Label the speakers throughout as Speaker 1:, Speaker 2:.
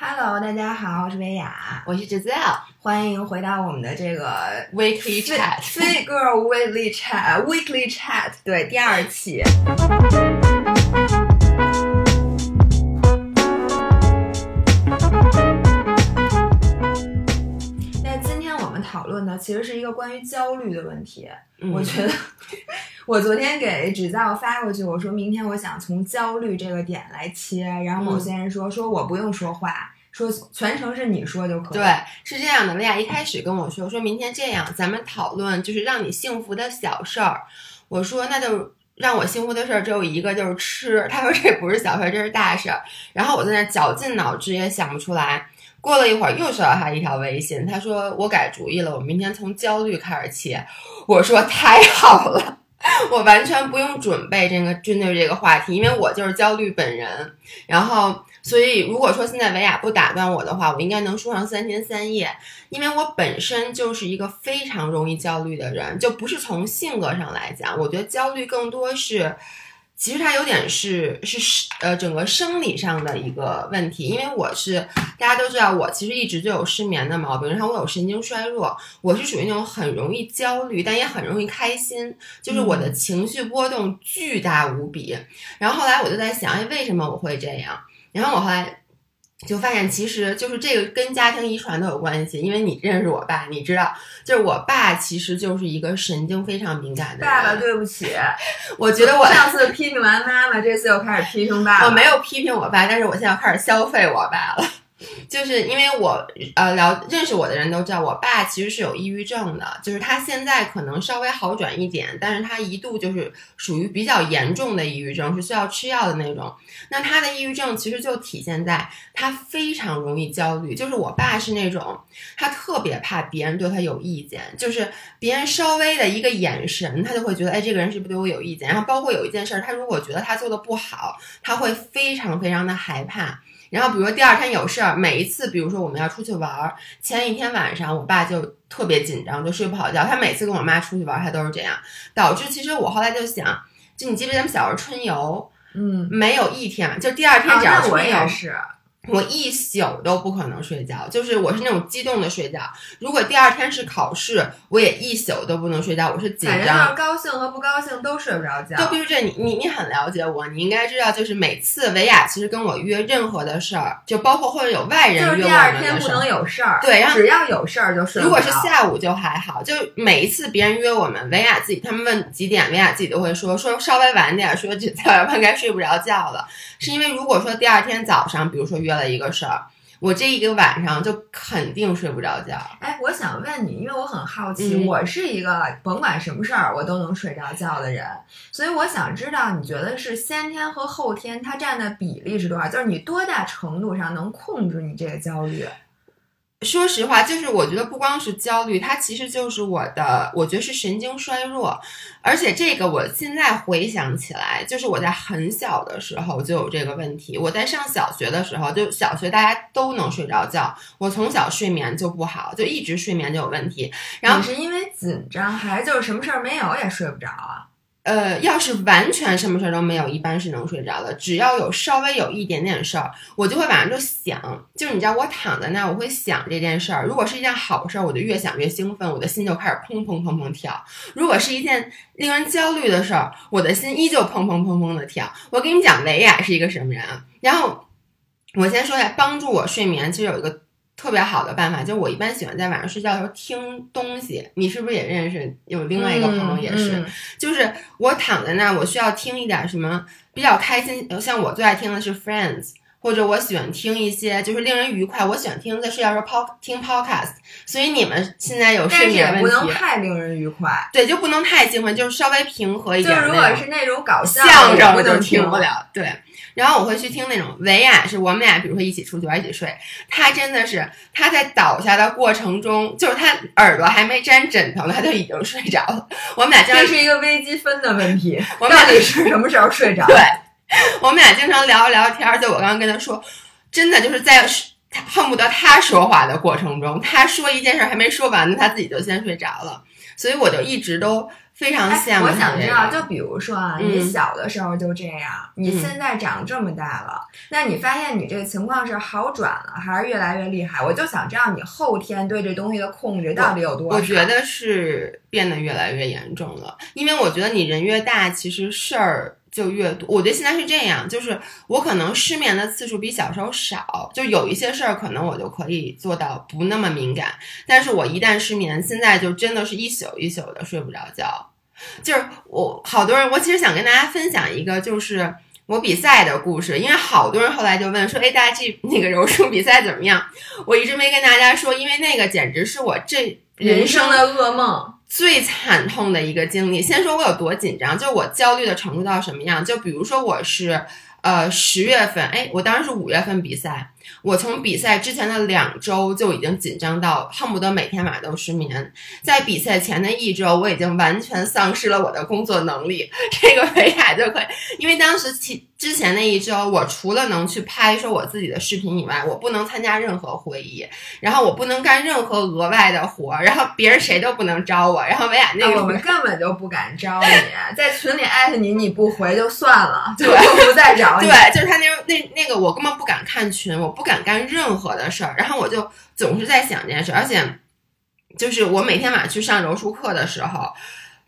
Speaker 1: Hello，大家好，我是薇娅，
Speaker 2: 我是 Giselle，
Speaker 1: 欢迎回到我们的这个
Speaker 2: Weekly Chat
Speaker 1: Fit Girl Weekly Chat Weekly Chat，对，第二期。其实是一个关于焦虑的问题。
Speaker 2: 嗯
Speaker 1: 我觉得，我昨天给指教发过去，我说明天我想从焦虑这个点来切，然后某些人说、说我不用说话，说全程是你说就可以。
Speaker 2: 对，是这样的。薇娅一开始跟我说，说明天这样，咱们讨论就是让你幸福的小事儿。我说那就让我幸福的事儿只有一个，就是吃。他说这不是小事儿，这是大事儿。然后我在那绞尽脑汁也想不出来。过了一会儿，又收到他一条微信，他说我改主意了，我明天从焦虑开始切。我说太好了。我完全不用准备这个针对这个话题，因为我就是焦虑本人。然后，所以如果说现在维亚不打断我的话，我应该能说上三天三夜。因为我本身就是一个非常容易焦虑的人，就不是从性格上来讲，我觉得焦虑更多是，其实它有点是是呃整个生理上的一个问题。因为我是大家都知道，我其实一直就有失眠的毛病，然后我有神经衰弱，我是属于那种很容易焦虑，但也很容易开心，就是我的情绪波动巨大无比。然后后来我就在想，哎，为什么我会这样？然后我后来就发现，其实就是这个跟家庭遗传都有关系。因为你认识我爸，你知道，就是我爸其实就是一个神经非常敏感的人。
Speaker 1: 爸爸，对不起，
Speaker 2: 我觉得我
Speaker 1: 上次批评完妈妈，这次又开始批评爸爸。
Speaker 2: 我没有批评我爸，但是我现在开始消费我爸了。就是因为我呃了认识我的人都知道，我爸其实是有抑郁症的，就是他现在可能稍微好转一点，但是他一度就是属于比较严重的抑郁症，是需要吃药的那种。那他的抑郁症其实就体现在他非常容易焦虑，就是我爸是那种他特别怕别人对他有意见，就是别人稍微的一个眼神，他就会觉得哎这个人是不是对我有意见？然后包括有一件事儿，他如果觉得他做的不好，他会非常非常的害怕。然后，比如说第二天有事儿，每一次，比如说我们要出去玩儿，前一天晚上我爸就特别紧张，就睡不好觉。他每次跟我妈出去玩儿，他都是这样，导致其实我后来就想，就你记不记得咱们小时候春游，
Speaker 1: 嗯，
Speaker 2: 没有一天，就第二天只要春游，
Speaker 1: 也是。
Speaker 2: 我一宿都不可能睡觉，就是我是那种激动的睡觉。如果第二天是考试，我也一宿都不能睡觉，我是紧
Speaker 1: 反正
Speaker 2: 张。
Speaker 1: 高兴和不高兴都睡不着觉。
Speaker 2: 就比如这，你你你很了解我，你应该知道，就是每次维亚其实跟我约任何的事儿，就包括或者有外人约我
Speaker 1: 就是第二天不能，有事儿，
Speaker 2: 对然后
Speaker 1: 只要有事儿就睡不
Speaker 2: 如。果是下午就还好，就每一次别人约我们，维亚自己他们问几点，维亚自己都会说说稍微晚点，说这要不然该睡不着觉了。是因为如果说第二天早上，比如说约了一个事儿，我这一个晚上就肯定睡不着觉。
Speaker 1: 哎，我想问你，因为我很好奇，
Speaker 2: 嗯
Speaker 1: 我是一个甭管什么事儿我都能睡着觉的人，所以我想知道，你觉得是先天和后天它占的比例是多少？就是你多大程度上能控制你这个焦虑？
Speaker 2: 说实话，就是我觉得不光是焦虑，它其实就是我的，我觉得是神经衰弱。而且这个我现在回想起来，就是我在很小的时候就有这个问题。我在上小学的时候，就小学大家都能睡着觉，我从小睡眠就不好，就一直睡眠就有问题。然后
Speaker 1: 是因为紧张，还是就是什么事儿没有也睡不着啊？
Speaker 2: 呃，要是完全什么事儿都没有，一般是能睡着的。只要有稍微有一点点事儿，我就会晚上就想，就是你知道，我躺在那儿，我会想这件事儿。如果是一件好事儿，我就越想越兴奋，我的心就开始砰砰砰砰跳；如果是一件令人焦虑的事儿，我的心依旧砰砰砰砰的跳。我跟你讲，雷亚是一个什么人啊？然后我先说一下，帮助我睡眠，其实有一个特别好的办法，就是我一般喜欢在晚上睡觉的时候听东西。你是不是也认识有另外一个朋友也是？
Speaker 1: 嗯
Speaker 2: 就是我躺在那儿，我需要听一点什么比较开心，呃像我最爱听的是 Friends，或者我喜欢听一些就是令人愉快，我喜欢听在睡觉时候 pod 听 podcast。所以你们现在有睡
Speaker 1: 但是也不
Speaker 2: 眠问题，
Speaker 1: 能太令人愉快。
Speaker 2: 对，就不能太兴奋，就是稍微平和一点就如。
Speaker 1: 果是那种搞笑
Speaker 2: 相
Speaker 1: 的，
Speaker 2: 声我就听不了，对。然后我会去听那种维亚，是我们俩，比如说一起出去玩，一起睡。他真的是他在倒下的过程中，就是他耳朵还没沾枕头呢，他就已经睡着了。我们俩经常
Speaker 1: 这是一个微积分的问题，
Speaker 2: 我们俩
Speaker 1: 到底是什么时候睡着？
Speaker 2: 对，我们俩经常聊着聊天儿，就我刚刚跟他说，真的就是在他恨不得他说话的过程中，他说一件事还没说完呢，他自己就先睡着了。所以我就一直都非常
Speaker 1: 哎
Speaker 2: 羡慕、
Speaker 1: 我想知道，就比如说啊，
Speaker 2: 嗯
Speaker 1: 你小的时候就这样，你
Speaker 2: 嗯
Speaker 1: 现在长这么大了，那你发现你这个情况是好转了，还是越来越厉害？我就想知道你后天对这东西的控制到底有多少？
Speaker 2: 我觉得是变得越来越严重了，因为我觉得你人越大，其实事儿就越多。我觉得现在是这样，就是我可能失眠的次数比小时候少，就有一些事儿可能我就可以做到不那么敏感，但是我一旦失眠，现在就真的是一宿一宿的睡不着觉。就是我好多人，我其实想跟大家分享一个，就是我比赛的故事，因为好多人后来就问说，哎，大家这那个柔术比赛怎么样？我一直没跟大家说，因为那个简直是我这
Speaker 1: 人生的噩梦。
Speaker 2: 最惨痛的一个经历。先说我有多紧张，就我焦虑的程度到什么样？就比如说我是呃十月份，哎，我当时是五月份比赛，我从比赛之前的两周就已经紧张到恨不得每天晚上都失眠，在比赛前的一周，我已经完全丧失了我的工作能力。这个维亚就可以，因为当时其之前那一周，我除了能去拍摄我自己的视频以外，我不能参加任何会议，然后我不能干任何额外的活儿，然后别人谁都不能招我，然后维亚那个
Speaker 1: 那我们根本就不敢招你，在群里艾特你，你不回就算了，就
Speaker 2: 对
Speaker 1: 不再找你。
Speaker 2: 对，就是他那那那个，我根本不敢看群，我不敢干任何的事儿，然后我就总是在想这件事，而且就是我每天晚上去上柔术课的时候。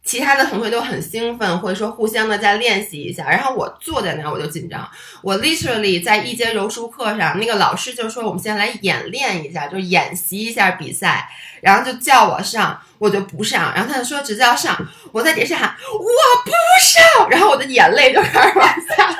Speaker 2: 其他的同学都很兴奋，会说互相的再练习一下，然后我坐在那儿我就紧张。我 literally 在一节柔术课上，那个老师就说我们先来演练一下，就演习一下比赛，然后就叫我上，我就不上，然后他就说直接要上，我在底下喊我不上，然后我的眼泪就开始往下。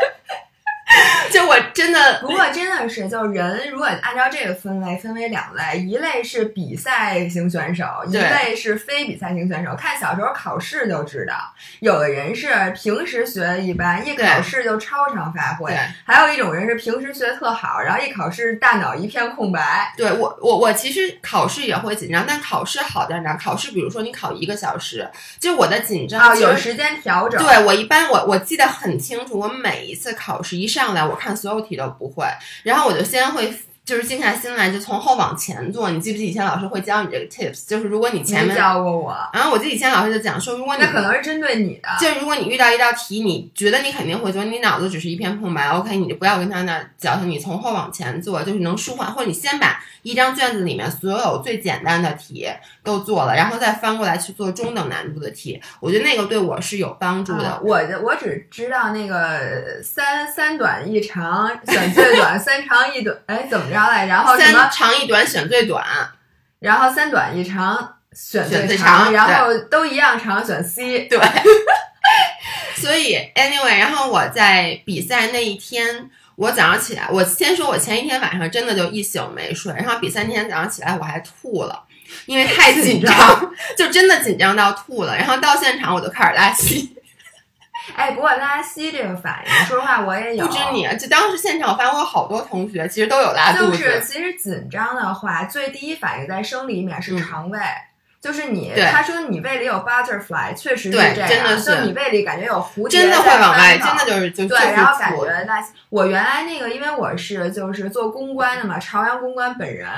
Speaker 2: 就我真的
Speaker 1: 不过真的是，就人如果按照这个分类，分为两类，一类是比赛型选手，一类是非比赛型选手。看小时候考试就知道，有的人是平时学的一般，一考试就超常发挥；还有一种人是平时学的特好，然后一考试大脑一片空白。
Speaker 2: 对我我我其实考试也会紧张，但考试好在哪儿？考试比如说你考一个小时，就我的紧张
Speaker 1: 啊，有时间调整。
Speaker 2: 对我一般我我记得很清楚，我每一次考试一上来，我看所有题都不会，然后我就先会就是静下心来，就从后往前做。你记不记以前老师会教你这个 tips？就是如果你前面，
Speaker 1: 教过我，
Speaker 2: 然后我记得以前老师就讲说，如果你
Speaker 1: 那可能是针对你的。
Speaker 2: 就如果你遇到一道题，你觉得你肯定会做，你脑子只是一片空白，OK，你就不要跟他那矫情，你从后往前做，就是能舒缓，或者你先把一张卷子里面所有最简单的题都做了，然后再翻过来去做中等难度的题，我觉得那个对我是有帮助的。
Speaker 1: 啊我我只知道那个三三短一长，选最短；三长一短，哎，怎么着来？然后什么
Speaker 2: 三？长一短选最短，
Speaker 1: 然后三短一长选
Speaker 2: 选最
Speaker 1: 长，
Speaker 2: 长
Speaker 1: 然后都一样长选 C。
Speaker 2: 对。所以，anyway，然后我在比赛那一天，我早上起来，我先说我前一天晚上真的就一宿没睡，然后比赛那天早上起来我还吐了，因为太紧
Speaker 1: 紧
Speaker 2: 张，就真的紧张到吐了。然后到现场我就开始拉稀，
Speaker 1: 哎，不过拉稀这个反应，说实话我也有。
Speaker 2: 不止你，就当时现场我发现好多同学其实都有拉肚子，
Speaker 1: 就是其实紧张的话，最第一反应在生理里面是
Speaker 2: 嗯
Speaker 1: 肠胃。就是你，他说你胃里有 butterfly，确实是这样，
Speaker 2: 真的是
Speaker 1: 就你胃里感觉有蝴蝶
Speaker 2: 真的会
Speaker 1: 在
Speaker 2: 往外，真的就是就
Speaker 1: 对，然后感
Speaker 2: 吐
Speaker 1: 觉那我原来那个，因为我是就是做公关的嘛，朝阳公关本人。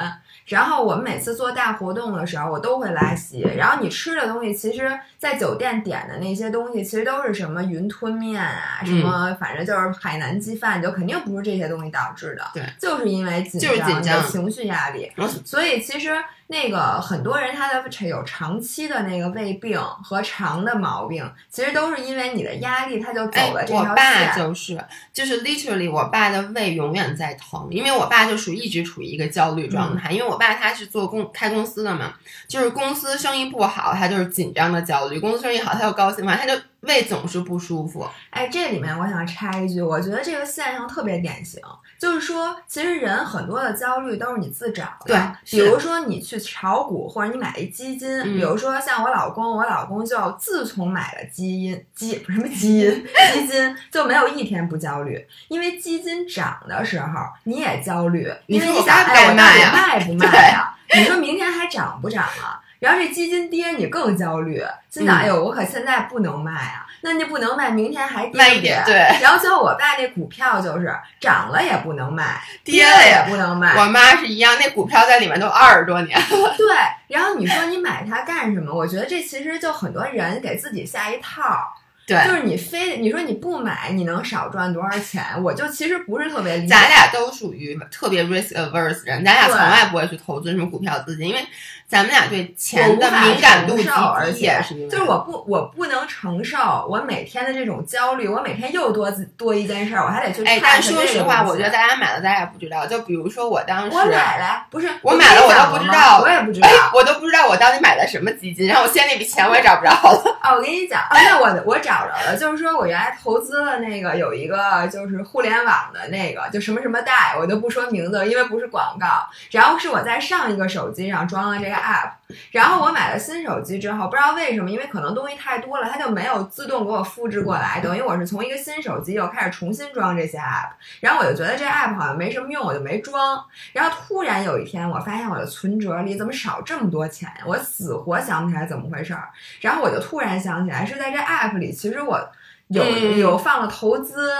Speaker 1: 然后我们每次做大活动的时候，我都会拉稀。然后你吃的东西，其实，在酒店点的那些东西，其实都是什么云吞面啊，
Speaker 2: 嗯
Speaker 1: 什么反正就是海南鸡饭，就肯定不是这些东西导致的。
Speaker 2: 对，
Speaker 1: 就是因为紧
Speaker 2: 就是紧张
Speaker 1: 情绪压力。所以其实那个很多人他的有长期的那个胃病和肠的毛病，其实都是因为你的压力，他就
Speaker 2: 哎
Speaker 1: 走了，这条
Speaker 2: 我爸。就是就是 literally，我爸的胃永远在疼，因为我爸就属于一直处于一个焦虑状态。因为我爸他是做公开公司的嘛，就是公司生意不好，他就是紧张的焦虑；公司生意好，他又高兴嘛，他就胃总是不舒服。
Speaker 1: 哎，这里面我想插一句，我觉得这个现象特别典型，就是说，其实人很多的焦虑都是你自找的。
Speaker 2: 对
Speaker 1: 比如说你去炒股，或者你买一基金，
Speaker 2: 嗯
Speaker 1: 比如说像我老公，我老公就自从买了基因基不是什么基因 基金，就没有一天不焦虑，因为基金涨的时候你也焦虑，
Speaker 2: 你说
Speaker 1: 因为你想，
Speaker 2: 我该不该
Speaker 1: 哎，我到底
Speaker 2: 卖呀
Speaker 1: 卖不卖呀？你说明天还涨不涨啊？然后这基金跌，你更焦虑，心想：
Speaker 2: 嗯
Speaker 1: 哎呦，我可现在不能卖啊！那你不能卖，明天还
Speaker 2: 慢
Speaker 1: 跌
Speaker 2: 一点对
Speaker 1: 然后最后我爸那股票就是涨了也不能卖，
Speaker 2: 跌
Speaker 1: 了也不能卖。
Speaker 2: 我妈是一样，那股票在里面都二十多年了。
Speaker 1: 对，然后你说你买它干什么？我觉得这其实就很多人给自己下一套儿，
Speaker 2: 对，
Speaker 1: 就是你非你说你不买，你能少赚多少钱？我就其实不是特别理解。
Speaker 2: 咱俩都属于特别 risk averse 人，咱俩从来不会去投资什么股票资金，因为咱们俩对钱的敏感度极
Speaker 1: 承受，而
Speaker 2: 低，
Speaker 1: 且就是我不我不能承受我每天的这种焦虑，我每天又多多一件事儿，我还得去
Speaker 2: 哎，
Speaker 1: 看
Speaker 2: 说实话，我觉得大家买了，大家也不知道。就比如说我当时，
Speaker 1: 我买了，不是
Speaker 2: 我买了，我都不知道，
Speaker 1: 我也不知道
Speaker 2: 哎。我都不知道我到底买的什么基金，然后我现在那笔钱我也找不着了。
Speaker 1: 啊，我跟你讲啊，那我我找着了，就是说我原来投资了那个有一个就是互联网的那个，就什么什么贷，我就不说名字，因为不是广告。然后是我在上一个手机上装了这个 app，然后我买了新手机之后，不知道为什么，因为可能东西太多了，它就没有自动给我复制过来，等于我是从一个新手机又开始重新装这些 app，然后我就觉得这 app 好像没什么用，我就没装。然后突然有一天，我发现我的存折里怎么少这么多钱呀？我死活想不起来怎么回事儿。然后我就突然想起来，是在这 app 里，其实我有、
Speaker 2: 嗯
Speaker 1: 有放了投资，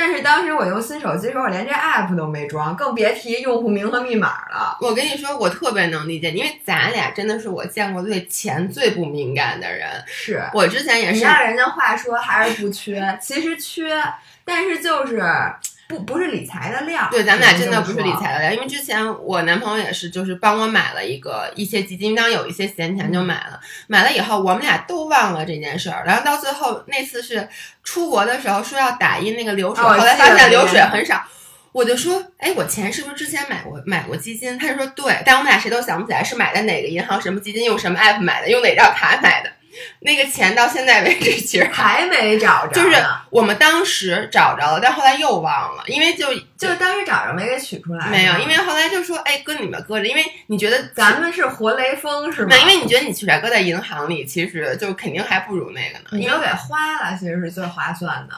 Speaker 1: 但是当时我用新手机的时候，我连这 app 都没装，更别提用户名和密码了。
Speaker 2: 我跟你说，我特别能理解，因为咱俩真的是我见过对钱最不敏感的人。
Speaker 1: 是，
Speaker 2: 我之前也是，
Speaker 1: 你让人家话说还是不缺，其实缺，但是就是不不是理财的料。
Speaker 2: 对，咱们俩真的不是理。财的料，因为之前我男朋友也是，就是帮我买了一个一些基金，当有一些闲钱就买了，买了以后我们俩都忘了这件事儿，然后到最后那次是出国的时候说要打印那个流水，
Speaker 1: 哦
Speaker 2: 后来发现流水很少。我就说，哎，我钱是不是之前买过买过基金？他就说对，但我们俩谁都想不起来是买的哪个银行什么基金，用什么 app 买的，用哪张卡买的。那个钱到现在为止其实
Speaker 1: 还没找着，
Speaker 2: 就是我们当时找着了，但后来又忘了，因为就
Speaker 1: 就是当时找着没给取出来，
Speaker 2: 没有，因为后来就说，哎，搁你们搁着，因为你觉得
Speaker 1: 咱们是活雷锋是吗？
Speaker 2: 没，因为你觉得你取出来搁在银行里，其实就肯定还不如那个呢。
Speaker 1: 你都给花了，其实是最划算的。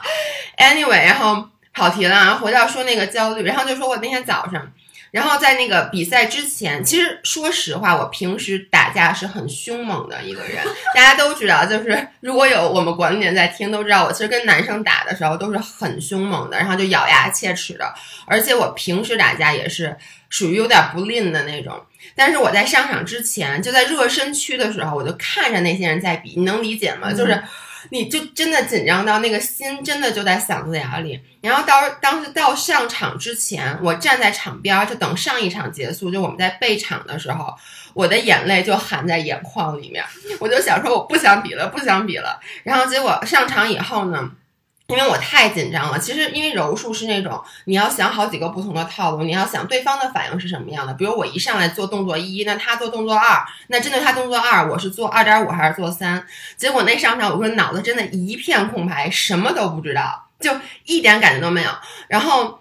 Speaker 2: anyway，然后跑题了，然后回到说那个焦虑，然后就说我那天早上。然后在那个比赛之前，其实说实话，我平时打架是很凶猛的一个人，大家都知道。就是如果有我们管理员在听，都知道我其实跟男生打的时候都是很凶猛的，然后就咬牙切齿的。而且我平时打架也是属于有点不吝的那种。但是我在上场之前，就在热身区的时候，我就看着那些人在比，你能理解吗？就是。你就真的紧张到那个心真的就在嗓子眼里，然后到当时到上场之前，我站在场边儿就等上一场结束，就我们在备场的时候，我的眼泪就含在眼眶里面，我就想说我不想比了，不想比了。然后结果上场以后呢，因为我太紧张了，其实因为柔术是那种你要想好几个不同的套路，你要想对方的反应是什么样的。比如我一上来做动作一，那他做动作二，那针对他动作二，我是做二点五还是做三？结果那上场我说脑子真的一片空白，什么都不知道，就一点感觉都没有。然后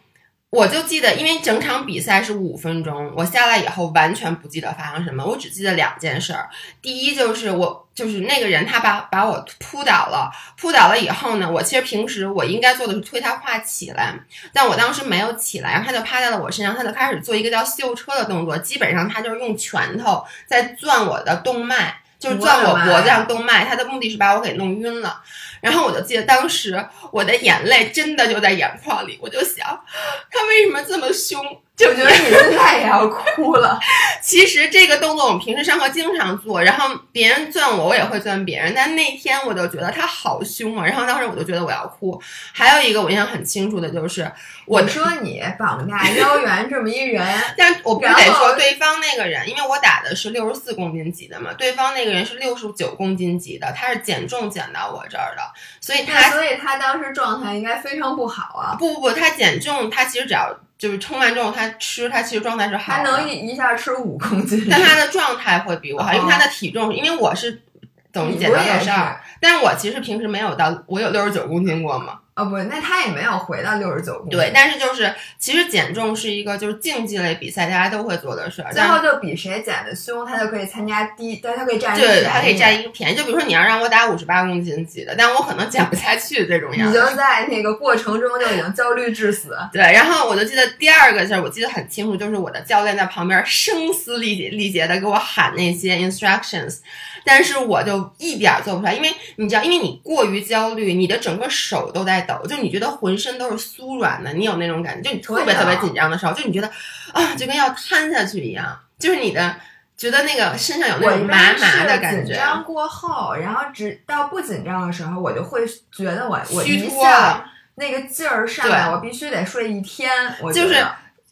Speaker 2: 我就记得，因为整场比赛是五分钟，我下来以后完全不记得发生什么，我只记得两件事儿。第一就是我就是那个人他把把我扑倒了，扑倒了以后呢，我其实平时我应该做的是推他胯起来，但我当时没有起来，然后他就趴在了我身上，他就开始做一个叫秀车的动作，基本上他就是用拳头在攥我的动脉。就是攥我脖子上动脉，他的目的是把我给弄晕了。然后我就记得当时我的眼泪真的就在眼眶里，我就想他为什么这么凶？就
Speaker 1: 觉得你现在也要哭了。
Speaker 2: 其实这个动作我们平时上课经常做，然后别人攥我，我也会攥别人。但那天我就觉得他好凶啊，然后当时我就觉得我要哭。还有一个我印象很清楚的就是我
Speaker 1: 我说你膀大腰圆这么一人，
Speaker 2: 但我必须得说，对方那个人，因为我打的是六十四公斤级的嘛，对方那个人是六十九公斤级的，他是减重减到我这儿的，所以他
Speaker 1: 所以他当时状态应该非常不好啊。
Speaker 2: 不不不，他减重，他其实只要就是称完之后，他吃，他其实状态是好的，
Speaker 1: 还能一一下吃五公斤，
Speaker 2: 但他的状态会比我好，因为他
Speaker 1: 哦。
Speaker 2: 的体重，因为我是等于减到六十二，但是我其实平时没有到，我有六十九公斤过嘛，
Speaker 1: 哦不，那他也没有回到六十九公斤。
Speaker 2: 对，但是就是其实减重是一个就是竞技类比赛，大家都会做的事儿。
Speaker 1: 最后就比谁减的凶，他就可以参加第，但他可以占
Speaker 2: 对，他可以占。一个便宜。就比如说你要让我打五十八公斤级的，但我可能减不下去这种样
Speaker 1: 你
Speaker 2: 子。
Speaker 1: 就在那个过程中就已经焦虑致死。
Speaker 2: 对，然后我就记得第二个事儿，我记得很清楚，就是我的教练在旁边声嘶力竭力竭的给我喊那些 instructions，但是我就一点儿做不出来，因为你知道，因为你过于焦虑，你的整个手都在抖，就你觉得浑身都是酥软的，你有那种感觉，就你特别特别紧张的时候，就你觉得啊，就跟要瘫下去一样，就是你的觉得那个身上有那种麻麻的感觉。
Speaker 1: 紧张过后，然后直到不紧张的时候，我就会觉得我我
Speaker 2: 虚
Speaker 1: 一下那个劲儿上来，我必须得睡一天。我
Speaker 2: 就是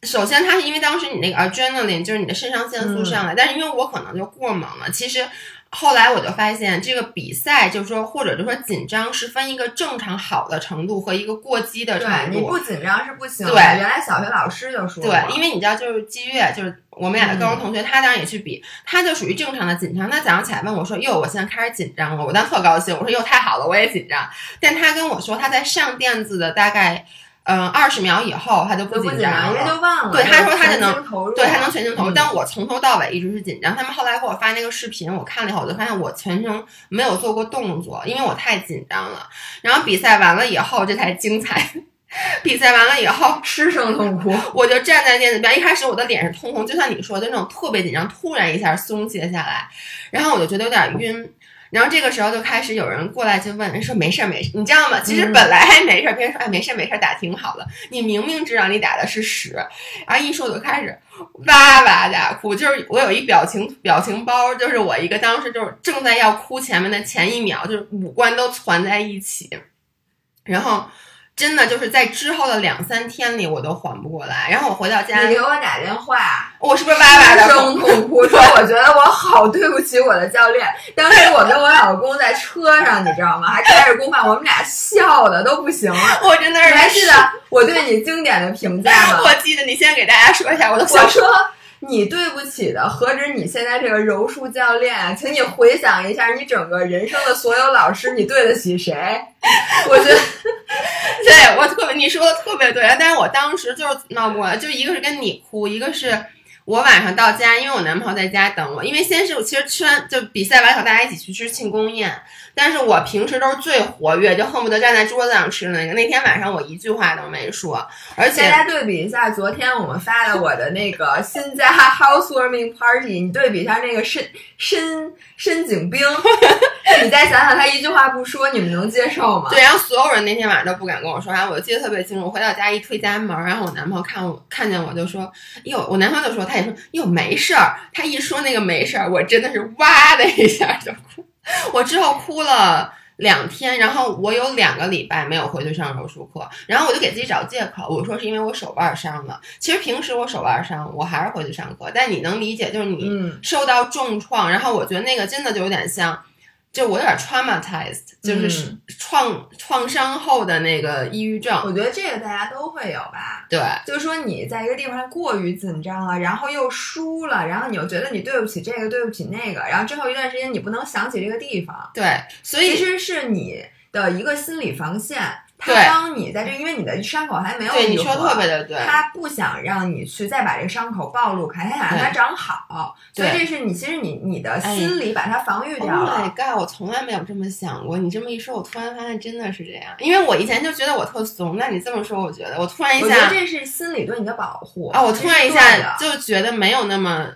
Speaker 2: 首先，它是因为当时你那个 adrenaline 就是你的肾上腺素上来，但是因为我可能就过猛了，其实。后来我就发现，这个比赛就是说，或者就说紧张是分一个正常好的程度和一个过激的程
Speaker 1: 对，你
Speaker 2: 度。
Speaker 1: 不紧张是不行的。
Speaker 2: 对
Speaker 1: 原来小学老师就说，
Speaker 2: 对，因为你知道，就是季月，就是我们俩的高中同学，他当然也去比，他就属于正常的紧张。他早上起来问我说：“哟，我现在开始紧张了。”我当时特高兴，我说：“哟，太好了，我也紧张。”但他跟我说，他在上垫子的大概嗯二十秒以后，他就
Speaker 1: 就不
Speaker 2: 紧
Speaker 1: 紧张，因为
Speaker 2: 了。
Speaker 1: 就忘了。
Speaker 2: 对他说他就能对，他能全心投入，
Speaker 1: 嗯
Speaker 2: 但我从头到尾一直是紧张。他们后来给我发那个视频，我看了以后，我就发现我全程没有做过动作，因为我太紧张了。然后比赛完了以后，这才精彩。比赛完了以后，
Speaker 1: 失声痛哭。
Speaker 2: 我就站在垫子边，一开始我的脸是通红，就像你说的那种特别紧张，突然一下松懈下来，然后我就觉得有点晕。然后这个时候就开始有人过来就问，说没事儿没事儿，你知道吗？其实
Speaker 1: 嗯。
Speaker 2: 本来还没事儿，别人说哎没事儿没事儿，打挺好的，你明明知道你打的是屎，然后一说我就开始哇哇大哭，就是我有一表情表情包，就是我一个当时就是正在要哭前面的前一秒，就是五官都攒在一起，然后真的就是在之后的两三天里我都缓不过来，然后我回到家
Speaker 1: 你，给我打电话，
Speaker 2: 我是不是哇哇的
Speaker 1: 失声痛哭，说我觉得我好对不起我的教练。当时我跟我老公在车上，你知道吗？还开着公放，我们俩笑的都不行了。
Speaker 2: 我真的
Speaker 1: 你
Speaker 2: 是
Speaker 1: 还记得我对你经典的评价吗？
Speaker 2: 我记得你先给大家说一下，我都想
Speaker 1: 我说你对不起的，何止你现在这个柔术教练，请你回想一下你整个人生的所有老师，你对得起谁？我觉得
Speaker 2: 对我特别，你说的特别对，但是我当时就是闹不过来，就一个是跟你哭，一个是我晚上到家，因为我男朋友在家等我，因为先是我其实吃完就比赛完以后，大家一起去吃庆功宴，但是我平时都是最活跃，就恨不得站在桌子上吃的那个，那天晚上我一句话都没说，而且大
Speaker 1: 家对比一下，昨天我们发的我的那个新家 housewarming party，你对比一下那个申申申景兵，你再想想他一句话不说，你们能接受吗？
Speaker 2: 对，然后所有人那天晚上都不敢跟我说话，我记得特别清楚。我回到家一推家门，然后我男朋友看我看见我就说：“哟，我男朋友就说他也说哟没事儿。”他一说那个没事儿，我真的是哇的一下就哭。我之后哭了两天，然后我有两个礼拜没有回去上柔术课，然后我就给自己找借口，我说是因为我手腕伤了。其实平时我手腕伤，我还是回去上课，但你能理解，就是你
Speaker 1: 嗯，
Speaker 2: 受到重创，然后我觉得那个真的就有点像，就我有点 traumatized，就是
Speaker 1: 嗯
Speaker 2: 创、创伤后的那个抑郁症。
Speaker 1: 我觉得这个大家都会有吧。
Speaker 2: 对
Speaker 1: 就是说你在一个地方过于紧张了，然后又输了，然后你又觉得你对不起这个，对不起那个，然后之后一段时间你不能想起这个地方，
Speaker 2: 对，所以
Speaker 1: 其实是你的一个心理防线，它
Speaker 2: 对
Speaker 1: 帮你在这，因为你的伤口还没有愈
Speaker 2: 对你说
Speaker 1: 合
Speaker 2: 特别的对，
Speaker 1: 他不想让你去再把这个伤口暴露开，他想让它长好，所以这是你其实你你的心理把它防御
Speaker 2: Oh
Speaker 1: 掉
Speaker 2: my。god！我从来没有这么想过。你这么一说，我突然发现真的是这样。因为我以前就觉得我特怂，那你这么说，我觉得我突然一下
Speaker 1: 我觉得这是心理对你的保护
Speaker 2: 啊，我突然一下就觉得没有那么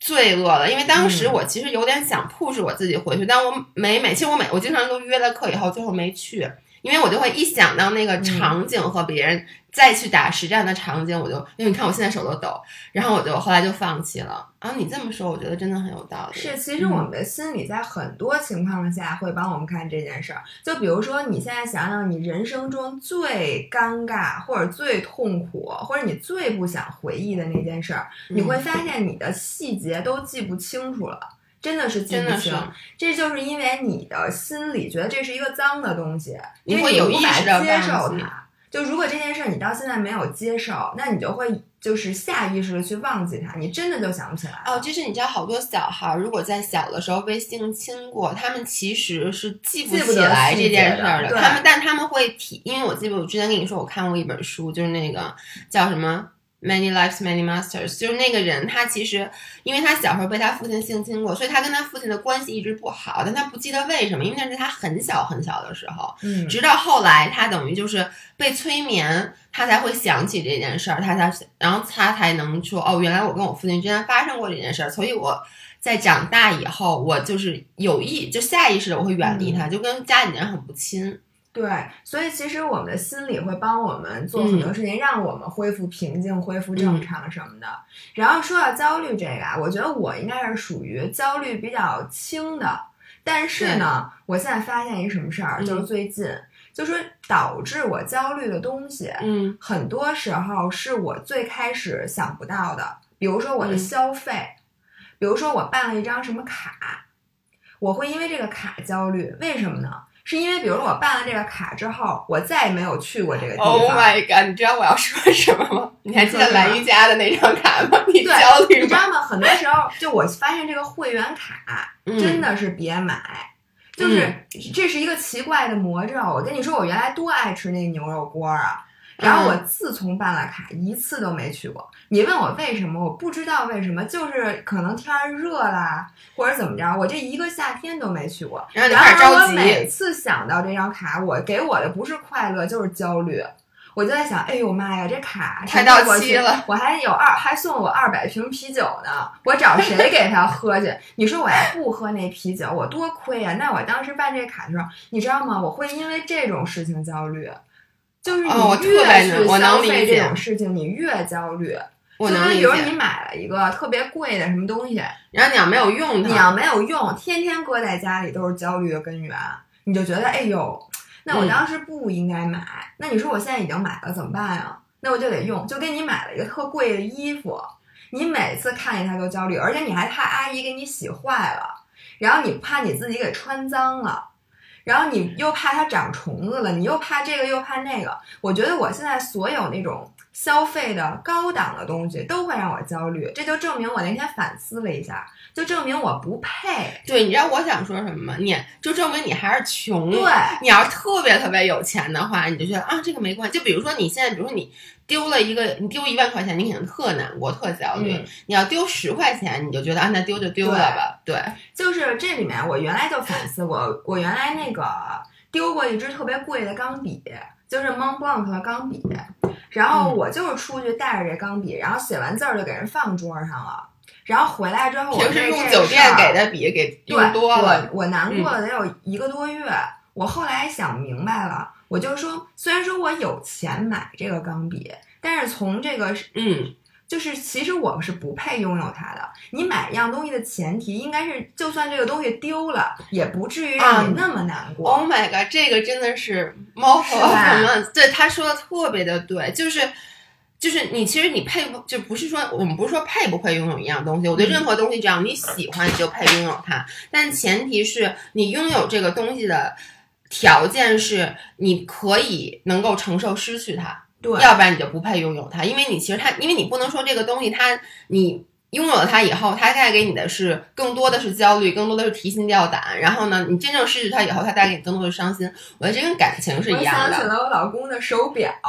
Speaker 2: 罪恶了。因为当时
Speaker 1: 嗯
Speaker 2: 我其实有点想 push 我自己回去，但我每每其实我每我经常都约了课以后，最后没去，因为我就会一想到那个
Speaker 1: 嗯
Speaker 2: 场景和别人再去打实战的场景，我就因为你看我现在手都抖，然后我就后来就放弃了。然后你这么说，我觉得真的很有道理。
Speaker 1: 是，其实我们的心理在很多情况下会帮我们看这件事儿。就比如说，你现在想想，你人生中最尴尬，或者最痛苦，或者你最不想回忆的那件事儿，你
Speaker 2: 嗯
Speaker 1: 会发现你的细节都记不清楚了。真的是记不清
Speaker 2: 真的是，
Speaker 1: 这就是因为你的心里觉得这是一个脏的东西，
Speaker 2: 你
Speaker 1: 因为
Speaker 2: 会有意
Speaker 1: 无法
Speaker 2: 识地
Speaker 1: 接受它。就如果这件事儿你到现在没有接受，那你就会就是下意识的去忘记它，你真的就想不起来。
Speaker 2: 哦，就是你知道，好多小孩儿如果在小的时候被性侵过，他们其实是记不起来这件事儿的。他们，但他们会提，因为我记得我之前跟你说，我看过一本书，就是那个叫什么 Many Lives Many Masters，就是那个人他其实因为他小时候被他父亲性侵过，所以他跟他父亲的关系一直不好，但他不记得为什么，因为那是他很小很小的时候。
Speaker 1: 嗯，
Speaker 2: 直到后来，他等于就是被催眠，他才会想起这件事儿，他才，然后他才能说，哦，原来我跟我父亲之间发生过这件事儿，所以我在长大以后，我就是有意，就下意识的我会远离他，就跟家里人很不亲。
Speaker 1: 对，所以其实我们的心理会帮我们做很多事情，让我们恢复平静、恢复正常什么的。然后说到焦虑这个啊，我觉得我应该是属于焦虑比较轻的，但是呢，我现在发现一什么事儿，
Speaker 2: 嗯
Speaker 1: 就是最近，就说导致我焦虑的东西，
Speaker 2: 嗯。
Speaker 1: 很多时候是我最开始想不到的，比如说我的
Speaker 2: 嗯。
Speaker 1: 消费，比如说我办了一张什么卡，我会因为这个卡焦虑，为什么呢？是因为比如说我办了这个卡之后，我再也没有去过这个地方。
Speaker 2: ，Oh my god！你知道我要说什么吗？你还记得
Speaker 1: 说什么
Speaker 2: 蓝瑜伽的那张卡吗？你
Speaker 1: 对
Speaker 2: 焦虑吗？
Speaker 1: 你知道吗？很多时候，就我发现这个会员卡真
Speaker 2: 的，
Speaker 1: 是别买，就是这是一个奇怪的魔咒。我跟你说，我原来多爱吃那牛肉锅啊，然后我自从办了卡，一次都没去过。你问我为什么，我不知道为什么，就是可能天儿热啦，或者怎么着，我这一个夏天都没去过。
Speaker 2: 然后
Speaker 1: 我每次想到这张卡，我给我的不是快乐就是焦虑。我就在想，哎呦妈呀，这卡
Speaker 2: 快到
Speaker 1: 过
Speaker 2: 期了，
Speaker 1: 我还有二，还送我二百瓶啤酒呢，我找谁给他喝去？你说我要不喝那啤酒，我多亏呀、那我当时办这卡的时候，你知道吗？我会因为这种事情焦虑，就是你越去
Speaker 2: 我能
Speaker 1: 消费这种事情，你越焦虑。
Speaker 2: 我
Speaker 1: 就跟比如。你买了一个特别贵的什么东西，
Speaker 2: 然后你要没有用它，
Speaker 1: 你要没有用，天天搁在家里都是焦虑的根源，你就觉得哎呦，那我
Speaker 2: 嗯
Speaker 1: 当时不应该买。那你说我现在已经买了怎么办呀？那我就得用，就跟你买了一个特贵的衣服，你每次看见它都焦虑，而且你还怕阿姨给你洗坏了，然后你怕你自己给穿脏了。然后你又怕它长虫子了，你又怕这个又怕那个。我觉得我现在所有那种消费的高档的东西都会让我焦虑，这就证明我那天反思了一下，就证明我不配。
Speaker 2: 对，你知道我想说什么吗？你就证明你还是穷。
Speaker 1: 对，
Speaker 2: 你要是特别特别有钱的话，你就觉得啊，这个没关系。就比如说你现在，比如说你丢了一个，你丢一万块钱，你肯定特难过、特焦虑。
Speaker 1: 嗯
Speaker 2: 你要丢十块钱，你就觉得啊，那丢就丢了吧。对，
Speaker 1: 就是这里面我原来就反思过，我原来那个丢过一支特别贵的钢笔，就是 Mont Blanc 的钢笔，然后
Speaker 2: 嗯
Speaker 1: 我就是出去带着这钢笔，然后写完字儿就给人放桌上了，然后回来之后我
Speaker 2: 平时用酒店给的笔给用，多了。
Speaker 1: 我我难过了得有一个多月。我后来想明白了，我就说，虽然说我有钱买这个钢笔，但是从这个
Speaker 2: 嗯，
Speaker 1: 就是其实我是不配拥有它的。你买一样东西的前提应该是，就算这个东西丢了，也不至于让你那么难过。
Speaker 2: Oh my god，这个真的是猫和什么？对，他说的特别的对，就是。就是你，其实你配不就不是说我们不是说配不配拥有一样东西，我对
Speaker 1: 嗯
Speaker 2: 任何东西只要你喜欢，你就配拥有它。但前提是你拥有这个东西的条件是你可以能够承受失去它，
Speaker 1: 对，
Speaker 2: 要不然你就不配拥有它。因为你其实它，因为你不能说这个东西它你拥有了它以后，它带给你的是更多的是焦虑，更多的是提心吊胆。然后呢，你真正失去它以后，它带给你更多的是伤心。我觉得这跟感情是一样的，我
Speaker 1: 想起了我老公的手表，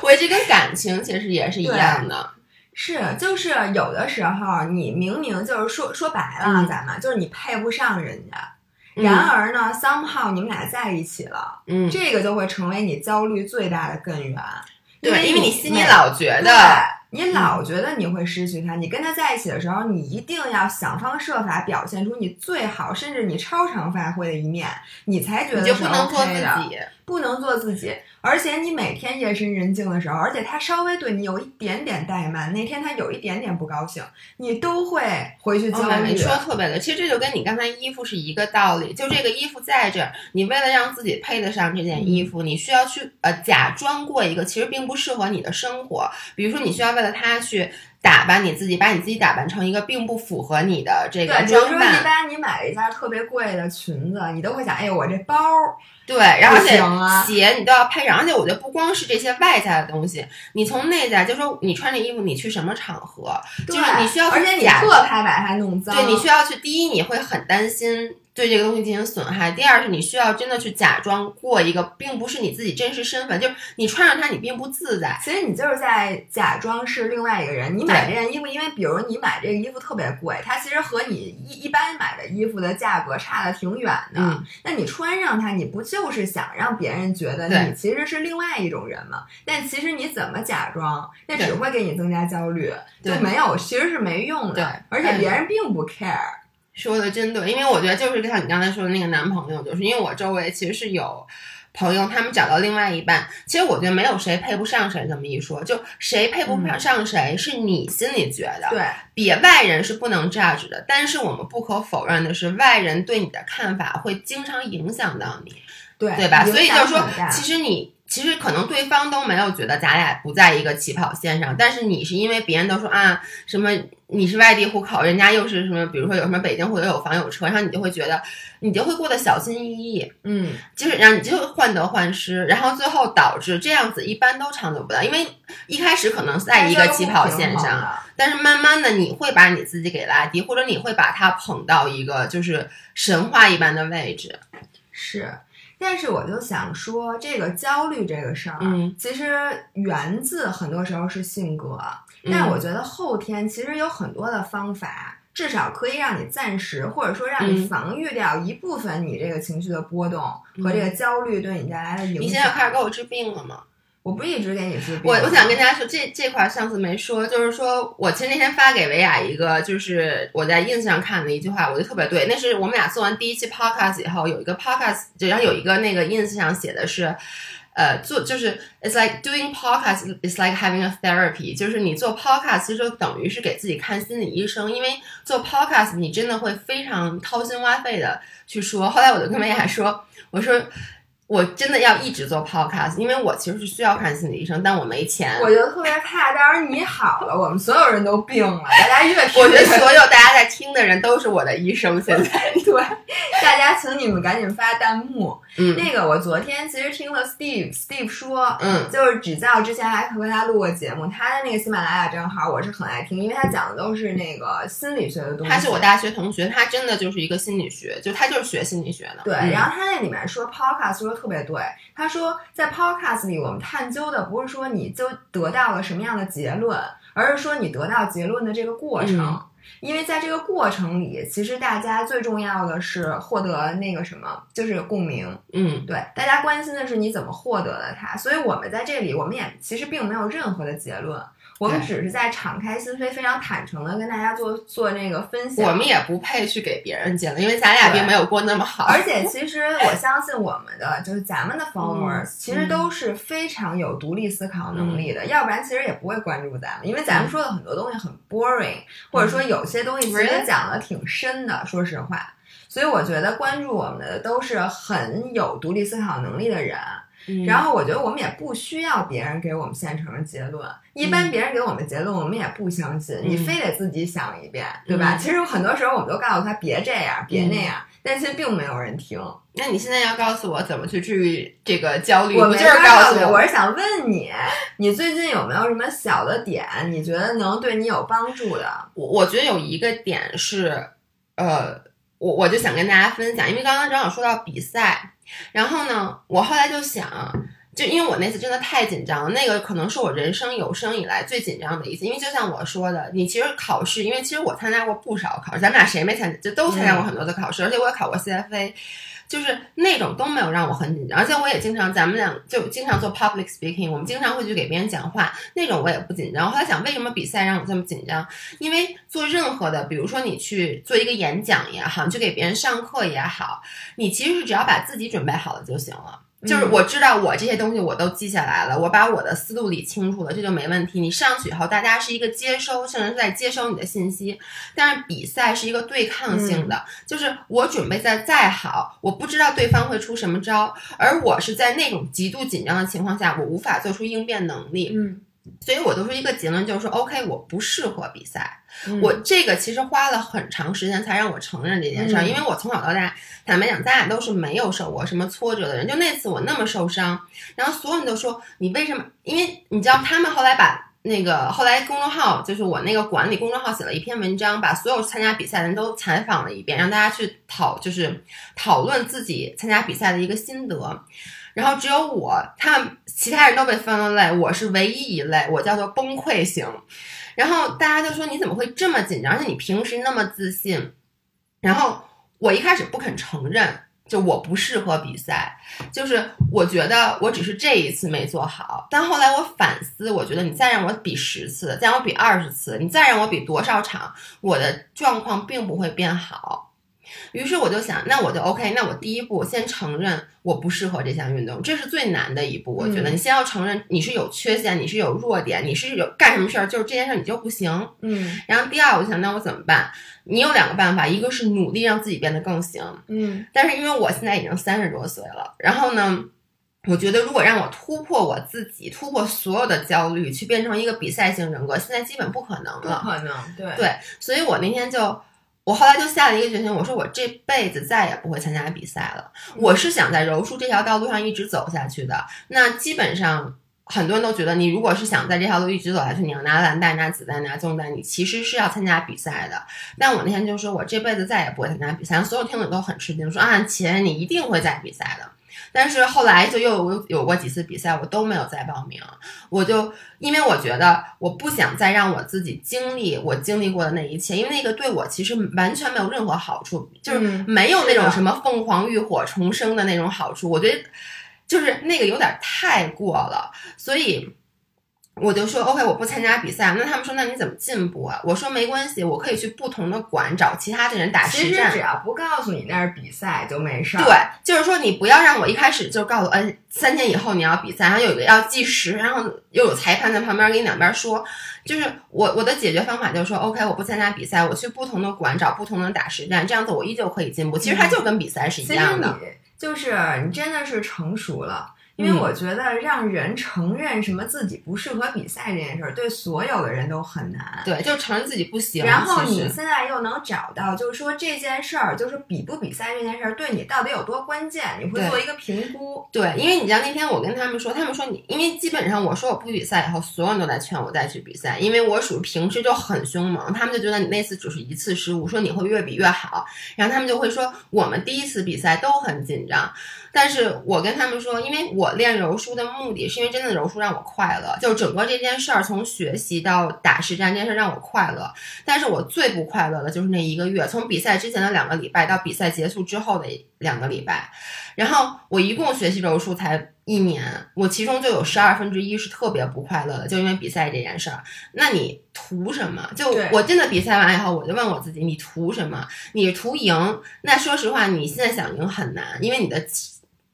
Speaker 2: 我觉得这跟感情其实也是一样的。
Speaker 1: 是就是有的时候你明明就是说说白了，
Speaker 2: 嗯
Speaker 1: 咱们就是你配不上人家，
Speaker 2: 嗯
Speaker 1: 然而呢，somehow 你们俩在一起了，
Speaker 2: 嗯，
Speaker 1: 这个就会成为你焦虑最大的根源。
Speaker 2: 对，因为
Speaker 1: 你
Speaker 2: 你心里老觉得，
Speaker 1: 你老觉得你会失去他，你跟他在一起的时候，你一定要想方设法表现出你最好，甚至你超常发挥的一面，你才觉得
Speaker 2: 你就是不能做
Speaker 1: OK 的
Speaker 2: 自己。
Speaker 1: 不能做自己，而且你每天夜深人静的时候，而且他稍微对你有一点点怠慢，那天他有一点点不高兴，你都会回去焦虑。
Speaker 2: 哦你说得特别对，其实这就跟你刚才衣服是一个道理。就这个衣服在这儿，你为了让自己配得上这件衣服，你需要去呃假装过一个其实并不适合你的生活。比如说，你需要为了它去打扮你自己，把你自己打扮成一个并不符合你的这个
Speaker 1: 对，比如说一。般你买了一件特别贵的裙子，你都会想，哎呦，我这包儿
Speaker 2: 对，然后而鞋你都要配上，而且我觉得不光是这些外在的东西，你从内在，就说你穿这衣服，你去什么场合，就是你需要去
Speaker 1: 而且你
Speaker 2: 假
Speaker 1: 特怕把它弄脏。
Speaker 2: 对，你需要去第一，你会很担心对这个东西进行损害；第二是你需要真的去假装过一个并不是你自己真实身份，就是你穿上它你并不自在。
Speaker 1: 其实你就是在假装是另外一个人。你买这件衣服，因为比如你买这个衣服特别贵，它其实和你一一般买的衣服的价格差的挺远的。
Speaker 2: 嗯
Speaker 1: 那你穿上它，你不就是想让别人觉得你其实是另外一种人吗？但其实你怎么假装，那只会给你增加焦虑，就没有，其实是没用的。
Speaker 2: 对
Speaker 1: 而且别人并不 care。
Speaker 2: 说的真对，因为我觉得就是像你刚才说的那个男朋友，就是因为我周围其实是有朋友，他们找到另外一半，其实我觉得没有谁配不上谁这么一说，就谁配不上谁、是你心里觉得，
Speaker 1: 对，
Speaker 2: 别外人是不能 judge 的，但是我们不可否认的是，外人对你的看法会经常影响到你。
Speaker 1: 对
Speaker 2: 对吧？所以就是说其实你其实可能对方都没有觉得咱俩不在一个起跑线上，但是你是因为别人都说啊什么你是外地户口，人家又是什么，比如说有什么北京户口有房有车，然后你就会觉得你就会过得小心翼翼，
Speaker 1: 嗯，
Speaker 2: 就是让你就患得患失，然后最后导致这样子一般都长久不了，因为一开始可能在一个起跑线上，但是慢慢的你会把你自己给拉低，或者你会把他捧到一个就是神话一般的位置。
Speaker 1: 是，但是我就想说，这个焦虑这个事儿，
Speaker 2: 嗯
Speaker 1: 其实源自很多时候是性格，
Speaker 2: 嗯
Speaker 1: 但我觉得后天其实有很多的方法。至少可以让你暂时，或者说让你
Speaker 2: 嗯
Speaker 1: 防御掉一部分你这个情绪的波动和这个焦虑对你带来的影响。
Speaker 2: 你现在开始给我治病了吗？
Speaker 1: 我不是一直给你治病？
Speaker 2: 我我想跟大家说，这这块儿上次没说，就是说我其实那天发给维雅一个，就是我在 ins 上看的一句话，我觉得特别对。那是我们俩做完第一期 podcast 以后，有一个 podcast，就然后有一个那个 ins 上写的是，呃，做就是 it's like doing podcast is like having a therapy，就是你做 podcast 其实就等于是给自己看心理医生，因为做 podcast 你真的会非常掏心挖肺的去说。后来我就跟维雅说，我说。我真的要一直做 podcast，因为我其实是需要看心理医生，但我没钱。
Speaker 1: 我就特别怕，到时候你好了，我们所有人都病了，大家越听
Speaker 2: 我觉得所有大家在听的人都是我的医生。现在，
Speaker 1: 对，大家请你们赶紧发弹幕。
Speaker 2: 嗯
Speaker 1: 那个，我昨天其实听了 Steve，Steve 说，
Speaker 2: 嗯
Speaker 1: 就是指教之前还和他录过节目，他的那个喜马拉雅账号我是很爱听，因为他讲的都是那个心理学的东西。
Speaker 2: 他是我大学同学，他真的就是一个心理学，就他就是学心理学的。
Speaker 1: 对，
Speaker 2: 嗯
Speaker 1: 然后他那里面说 podcast 说得特别对，他说在 podcast 里我们探究的不是说你就得到了什么样的结论，而是说你得到结论的这个过程。
Speaker 2: 嗯
Speaker 1: 因为在这个过程里，其实大家最重要的是获得那个什么，就是共鸣。
Speaker 2: 嗯。
Speaker 1: 对，大家关心的是你怎么获得的它，所以我们在这里，我们也其实并没有任何的结论，我们只是在敞开心扉、非常坦诚的跟大家做做那个分享。
Speaker 2: 我们也不配去给别人建论，因为咱俩并没有过那么好。
Speaker 1: 而且其实我相信我们的就是咱们的 followers，、
Speaker 2: 嗯
Speaker 1: 其实都是非常有独立思考能力的，要不然其实也不会关注咱们，因为咱们说的很多东西很 boring，、或者说有些东西其实？讲的挺深的，说实话。所以我觉得关注我们的都是很有独立思考能力的人，
Speaker 2: 嗯
Speaker 1: 然后我觉得我们也不需要别人给我们现成的结论，一般
Speaker 2: 嗯
Speaker 1: 别人给我们结论，我们也不相信，你
Speaker 2: 嗯
Speaker 1: 非得自己想一遍，对吧？
Speaker 2: 嗯
Speaker 1: 其实很多时候我们都告诉他别这样，别那样，但其实并没有人听。
Speaker 2: 那你现在要告诉我怎么去治愈这个焦虑，
Speaker 1: 我没
Speaker 2: 不就是
Speaker 1: 告
Speaker 2: 诉我
Speaker 1: 我是想问你，你最近有没有什么小的点，你觉得能对你有帮助的？
Speaker 2: 我我觉得有一个点是，呃，我我就想跟大家分享，因为刚刚正好说到比赛，然后呢，我后来就想，就因为我那次真的太紧张了，那个可能是我人生有生以来最紧张的一次，因为就像我说的，你其实考试，因为其实我参加过不少考试，咱们俩谁没参加，就都参加过很多的考试，而且我也考过 CFA。就是那种都没有让我很紧张，而且我也经常，咱们俩就经常做 public speaking，我们经常会去给别人讲话，那种我也不紧张。我后来想，为什么比赛让我这么紧张？因为做任何的，比如说你去做一个演讲也好，你去给别人上课也好，你其实是只要把自己准备好了就行了。就是我知道我这些东西我都记下来了，我把我的思路理清楚了，这就没问题。你上去以后，大家是一个接收，甚至是在接收你的信息。但是比赛是一个对抗性的，就是我准备的再好，我不知道对方会出什么招，而我是在那种极度紧张的情况下，我无法做出应变能力。
Speaker 1: 嗯，
Speaker 2: 所以我得出一个结论，就是说，OK，我不适合比赛。
Speaker 1: 嗯
Speaker 2: 我这个其实花了很长时间才让我承认这件事儿，
Speaker 1: 嗯
Speaker 2: 因为我从小到大，坦白讲，咱俩都是没有受过什么挫折的人。就那次我那么受伤，然后所有人都说你为什么？因为你知道，他们后来把那个后来公众号，就是我那个管理公众号写了一篇文章，把所有参加比赛的人都采访了一遍，让大家去讨，就是讨论自己参加比赛的一个心得。然后只有我，他们其他人都被分了类，我是唯一一类，我叫做崩溃型。然后大家就说你怎么会这么紧张？而且你平时那么自信。然后我一开始不肯承认，就我不适合比赛，就是我觉得我只是这一次没做好。但后来我反思，我觉得你再让我比十次，再让我比二十次，你再让我比多少场，我的状况并不会变好。于是我就想，那我就 OK，那我第一步先承认我不适合这项运动，这是最难的一步。我觉得
Speaker 1: 嗯
Speaker 2: 你先要承认你是有缺陷，你是有弱点，你是有干什么事儿，就是这件事儿你就不行。
Speaker 1: 嗯
Speaker 2: 然后第二，我就想，那我怎么办？你有两个办法，一个是努力让自己变得更行，
Speaker 1: 嗯
Speaker 2: 但是因为我现在已经三十多岁了，然后呢，我觉得如果让我突破我自己，突破所有的焦虑，去变成一个比赛型人格，现在基本不可能了。
Speaker 1: 不可能，对
Speaker 2: 对所以我那天就，我后来就下了一个决心，我说我这辈子再也不会参加比赛了。我是想在柔术这条道路上一直走下去的。那基本上。很多人都觉得，你如果是想在这条路一直走下去，你要拿蓝带、拿紫带、拿棕带，你其实是要参加比赛的。但我那天就说，我这辈子再也不会参加比赛。所有听友都很吃惊，说啊，钱你一定会在比赛的。但是后来就又有有过几次比赛，我都没有再报名。我就因为我觉得我不想再让我自己经历我经历过的那一切，因为那个对我其实完全没有任何好处，就是
Speaker 1: 嗯
Speaker 2: 没有那种什么凤凰浴火重生的那种好处。我觉得就是那个有点太过了，所以。我就说 OK，我不参加比赛。那他们说，那你怎么进步啊？我说没关系，我可以去不同的馆找其他的人打实战
Speaker 1: 其实只。要不告诉你那是比赛就没事儿。
Speaker 2: 对，就是说你不要让我一开始就告诉我，哎，三天以后你要比赛，然后有一个要计时，然后又有裁判在旁边给你两边说。就是我我的解决方法就是说，OK，我不参加比赛，我去不同的馆找不同的打实战，这样子我依旧可以进步。其实它就跟比赛是一样的。
Speaker 1: 你就是你真的是成熟了。因为
Speaker 2: 嗯
Speaker 1: 我觉得让人承认什么自己不适合比赛这件事儿，对所有的人都很难。
Speaker 2: 对，就承认自己不行。
Speaker 1: 然后你现在又能找到，就是说这件事儿，就是比不比赛这件事儿对你到底有多关键，你会做一个评估。
Speaker 2: 对，因为你知道那天我跟他们说，他们说你，因为基本上我说我不比赛以后，所有人都在劝我再去比赛，因为我属于平时就很凶猛，他们就觉得你那次只是一次失误，说你会越比越好，然后他们就会说我们第一次比赛都很紧张，但是我跟他们说，因为我练柔术的目的是因为真的柔术让我快乐，就整个这件事儿从学习到打实战这件事儿让我快乐，但是我最不快乐的就是那一个月，从比赛之前的两个礼拜到比赛结束之后的两个礼拜，然后我一共学习柔术才一年，我其中就有十二分之一是特别不快乐的，就因为比赛这件事儿。那你图什么？就我真的比赛完以后，我就问我自己，你图什么？你图赢？那说实话，你现在想赢很难，因为你的。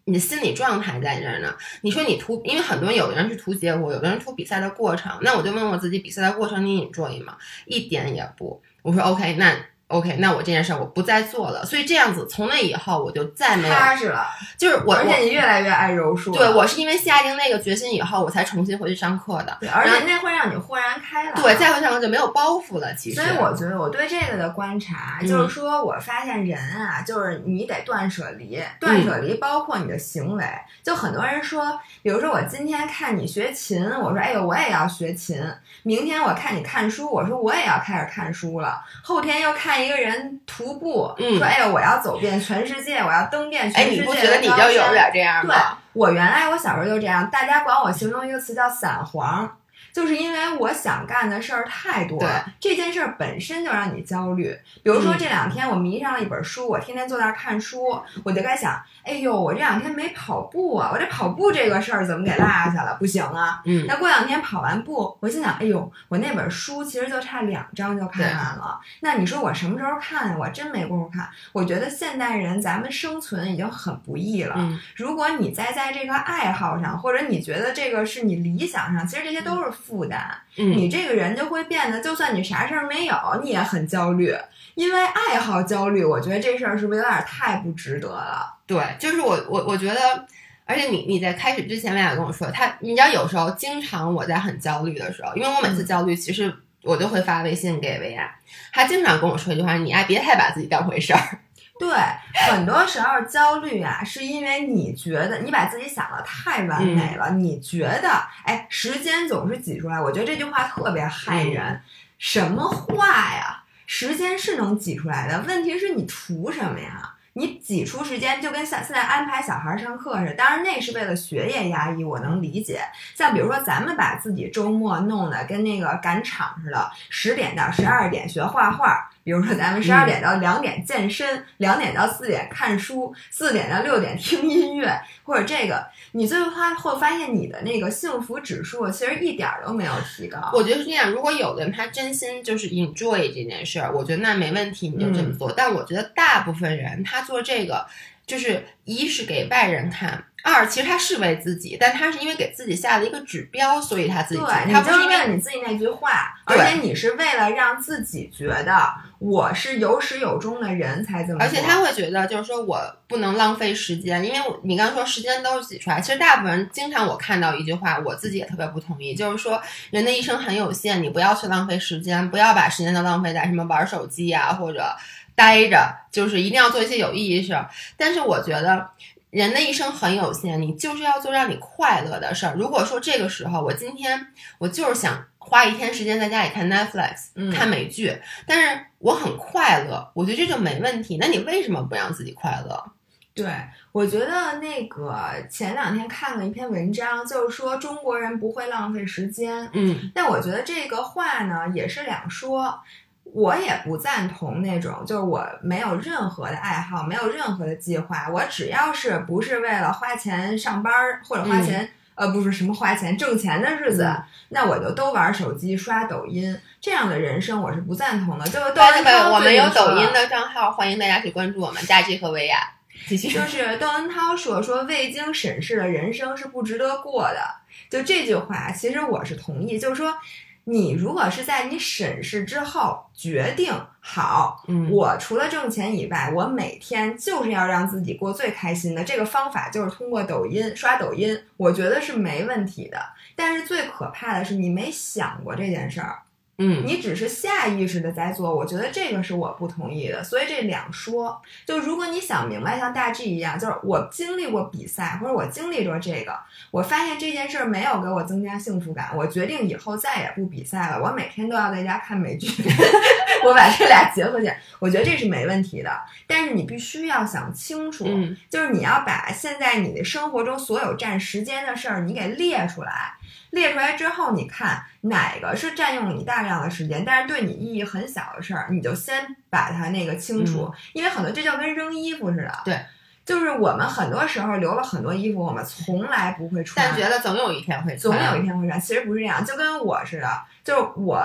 Speaker 2: 你的心理状态在这儿呢。你说你图，因为很多有的人是图结果，有的人图比赛的过程。那我就问我自己，比赛的过程你 enjoy 吗？一点也不。我说 OK，那 OK，那我这件事儿我不再做了。所以这样子，从那以后我就再没有，
Speaker 1: 踏实了，
Speaker 2: 就是我我
Speaker 1: 而且你越来越爱柔术。
Speaker 2: 对我是因为下定那个决心以后，我才重新回去上课的。
Speaker 1: 对，而且那会让你豁然开朗。
Speaker 2: 对，再回上课就没有包袱了。其实，
Speaker 1: 所以我觉得我对这个的观察，
Speaker 2: 嗯
Speaker 1: 就是说我发现人啊，就是你得断舍离，断舍
Speaker 2: 嗯
Speaker 1: 离包括你的行为。就很多人说，比如说我今天看你学琴，我说哎呦我也要学琴；明天我看你看书，我说我也要开始看书了；后天又看一个人徒步，
Speaker 2: 嗯
Speaker 1: 说哎呦我要走遍全世界，我要登遍
Speaker 2: 哎，
Speaker 1: 全世界。
Speaker 2: 哎你不觉得你就有点这样
Speaker 1: 对
Speaker 2: 吗？
Speaker 1: 我原来我小时候就这样，大家管我形容一个词叫散黄，就是因为我想干的事儿太多了，这件事儿本身就让你焦虑。比如说
Speaker 2: 嗯
Speaker 1: 这两天我迷上了一本书，我天天坐那儿看书，我就该想，哎呦，我这两天没跑步啊，我这跑步这个事儿怎么给落下了？不行啊！
Speaker 2: 嗯，
Speaker 1: 那过两天跑完步，我心想，哎呦，我那本书其实就差两章就看完了。那你说我什么时候看？我真没工夫看。我觉得现代人咱们生存已经很不易了。
Speaker 2: 嗯
Speaker 1: 如果你再在这个爱好上，或者你觉得这个是你理想上，其实这些都是负担。
Speaker 2: 嗯，
Speaker 1: 你这个人就会变得，就算你啥事儿没有，你也很焦虑，因为爱好焦虑。我觉得这事儿是不是有点太不值得了？
Speaker 2: 对，就是我我我觉得，而且你你在开始之前，薇娅跟我说，他你知道有时候经常我在很焦虑的时候，因为我每次焦虑，其实我就会发微信给薇娅，他经常跟我说一句话：“你爱，别太把自己当回事儿。
Speaker 1: 对，很多时候焦虑啊，是因为你觉得你把自己想的太完美了，你觉得哎，时间总是挤出来。我觉得这句话特别害人。什么话呀？时间是能挤出来的，问题是你图什么呀？你挤出时间就跟现现在安排小孩上课似的，当然那是为了学业压抑，我能理解。像比如说咱们把自己周末弄得跟那个赶场似的，十点到十二点学画画。比如说，咱们十二点到两点健身，两点到四点看书，四点到六点听音乐，或者这个，你最后发会发现你的那个幸福指数其实一点都没有提高。
Speaker 2: 我觉得是这样，如果有的人他真心就是 enjoy 这件事儿，我觉得那没问题，你就这么做。但我觉得大部分人他做这个，就是一是给外人看。二，其实他是为自己，但他是因为给自己下了一个指标，所以他自己。
Speaker 1: 对，
Speaker 2: 他不是
Speaker 1: 为了你自己那句话，而且你是为了让自己觉得我是有始有终的人才这么。
Speaker 2: 而且他会觉得，就是说我不能浪费时间，因为你刚刚说时间都是挤出来。其实大部分人经常我看到一句话，我自己也特别不同意，就是说人的一生很有限，你不要去浪费时间，不要把时间都浪费在什么玩手机呀或者待着，就是一定要做一些有意义的事儿。但是我觉得。人的一生很有限，你就是要做让你快乐的事儿。如果说这个时候，我今天我就是想花一天时间在家里看 Netflix，看美剧，但是我很快乐，我觉得这就没问题。那你为什么不让自己快乐？
Speaker 1: 对，我觉得那个前两天看了一篇文章，就是说中国人不会浪费时间。
Speaker 2: 嗯，
Speaker 1: 但我觉得这个话呢也是两说。我也不赞同那种，就是我没有任何的爱好，没有任何的计划，我只要是不是为了花钱上班或者花钱，呃，不是什么花钱挣钱的日子，那我就都玩手机刷抖音，这样的人生我是不赞同的。就是窦文涛，
Speaker 2: 我们有抖音的账号，欢迎大家去关注我们佳琪和薇娅。继续，
Speaker 1: 就是 窦文涛说说未经审视的人生是不值得过的，就这句话，其实我是同意，就是说。你如果是在你审视之后决定好，
Speaker 2: 嗯，
Speaker 1: 我除了挣钱以外，我每天就是要让自己过最开心的。这个方法就是通过抖音刷抖音，我觉得是没问题的。但是最可怕的是，你没想过这件事儿。
Speaker 2: 嗯，
Speaker 1: 你只是下意识的在做，我觉得这个是我不同意的，所以这两说。就如果你想明白，像大 G 一样，就是我经历过比赛，或者我经历过这个，我发现这件事儿没有给我增加幸福感，我决定以后再也不比赛了，我每天都要在家看美剧。我把这俩结合起来，我觉得这是没问题的。但是你必须要想清楚，就是你要把现在你的生活中所有占时间的事儿，你给列出来。列出来之后，你看哪个是占用你大量的时间，但是对你意义很小的事儿，你就先把它那个清除。因为很多这就跟扔衣服似的，
Speaker 2: 对，
Speaker 1: 就是我们很多时候留了很多衣服，我们从来不会穿，
Speaker 2: 但觉得总有一天会
Speaker 1: 穿，总有一天会穿。其实不是这样，就跟我似的，就是我